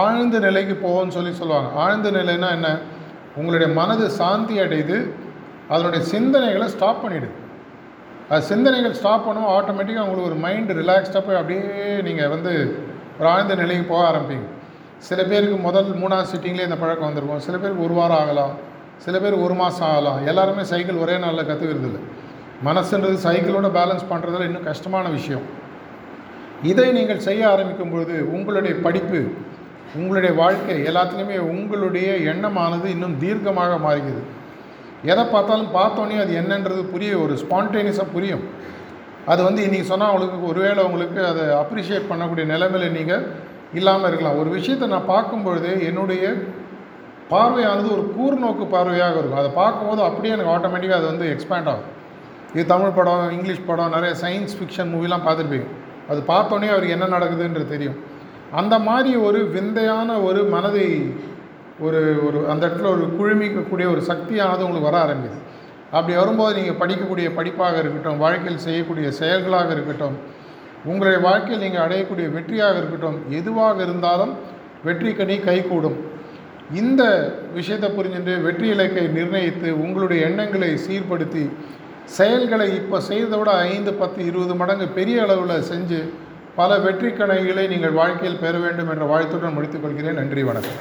ஆழ்ந்த நிலைக்கு போகும்னு சொல்லி சொல்லுவாங்க. ஆழ்ந்த நிலைன்னா என்ன? உங்களுடைய மனது சாந்தி அடையுது அதனுடைய சிந்தனைகளை ஸ்டாப் பண்ணிவிடுது அது சிந்தனைகள் ஸ்டாப் பண்ணும் ஆட்டோமேட்டிக்காக உங்களுக்கு ஒரு மைண்டு ரிலாக்ஸ்டாக போய் அப்படியே நீங்கள் வந்து ஒரு ஆழ்ந்த நிலைக்கு போக ஆரம்பிப்பீங்க. சில பேருக்கு முதல் மூணாவது சிட்டிங்லேயே இந்த பழக்கம் வந்திருக்கும். சில பேருக்கு ஒரு வாரம் ஆகலாம். சில பேர் ஒரு மாதம் ஆகலாம். எல்லாருமே சைக்கிள் ஒரே நாளில் கற்றுக்கிறது இல்லை. மனசுன்றது சைக்கிளோட பேலன்ஸ் பண்ணுறதுல இன்னும் கஷ்டமான விஷயம். இதை நீங்கள் செய்ய ஆரம்பிக்கும் பொழுது உங்களுடைய படிப்பு உங்களுடைய வாழ்க்கை எல்லாத்துலேயுமே உங்களுடைய எண்ணமானது இன்னும் தீர்க்கமாக மாறுகிறது எதை பார்த்தாலும் பார்த்தோன்னே அது என்னன்றது புரிய ஒரு ஸ்பான்டேனியஸாக புரியும். அது வந்து இன்றைக்கி சொன்னால் உங்களுக்கு ஒருவேளை உங்களுக்கு அதை அப்ரிஷியேட் பண்ணக்கூடிய நிலைமையில் நீங்கள் இல்லாமல் இருக்கலாம். ஒரு விஷயத்தை நான் பார்க்கும்பொழுது என்னுடைய பார்வையானது ஒரு கூர்நோக்கு பார்வையாக இருக்கும். அதை பார்க்கும்போது அப்படியே எனக்கு ஆட்டோமேட்டிக்காக அது வந்து எக்ஸ்பேண்ட் ஆகும். இது தமிழ் படம் இங்கிலீஷ் படம் நிறைய சயின்ஸ் ஃபிக்ஷன் மூவிலாம் பார்த்துருப்பீங்க. அது பார்த்தோன்னே அவருக்கு என்ன நடக்குதுன்றது தெரியும். அந்த மாதிரி ஒரு விந்தையான ஒரு மனதை ஒரு ஒரு அந்த இடத்துல ஒரு குழுமிக்கக்கூடிய ஒரு சக்தியானது உங்களுக்கு வர ஆரம்பிக்குது. அப்படி வரும்போது நீங்கள் படிக்கக்கூடிய படிப்பாக இருக்கட்டும் வாழ்க்கையில் செய்யக்கூடிய செயல்களாக இருக்கட்டும் உங்களுடைய வாழ்க்கையில் நீங்கள் அடையக்கூடிய வெற்றியாக இருக்கட்டும் எதுவாக இருந்தாலும் வெற்றி கனி கைகூடும். இந்த விஷயத்தை புரிஞ்சுட்டு வெற்றி இலக்கை நிர்ணயித்து உங்களுடைய எண்ணங்களை சீர்படுத்தி செயல்களை இப்போ செய்ததை விட ஐந்து பத்து இருபது மடங்கு பெரிய அளவில் செஞ்சு பல வெற்றி கணைகளை நீங்கள் வாழ்க்கையில் பெற வேண்டும் என்ற வாழ்த்துடன் முடித்துக்கொள்கிறேன் நன்றி வணக்கம்.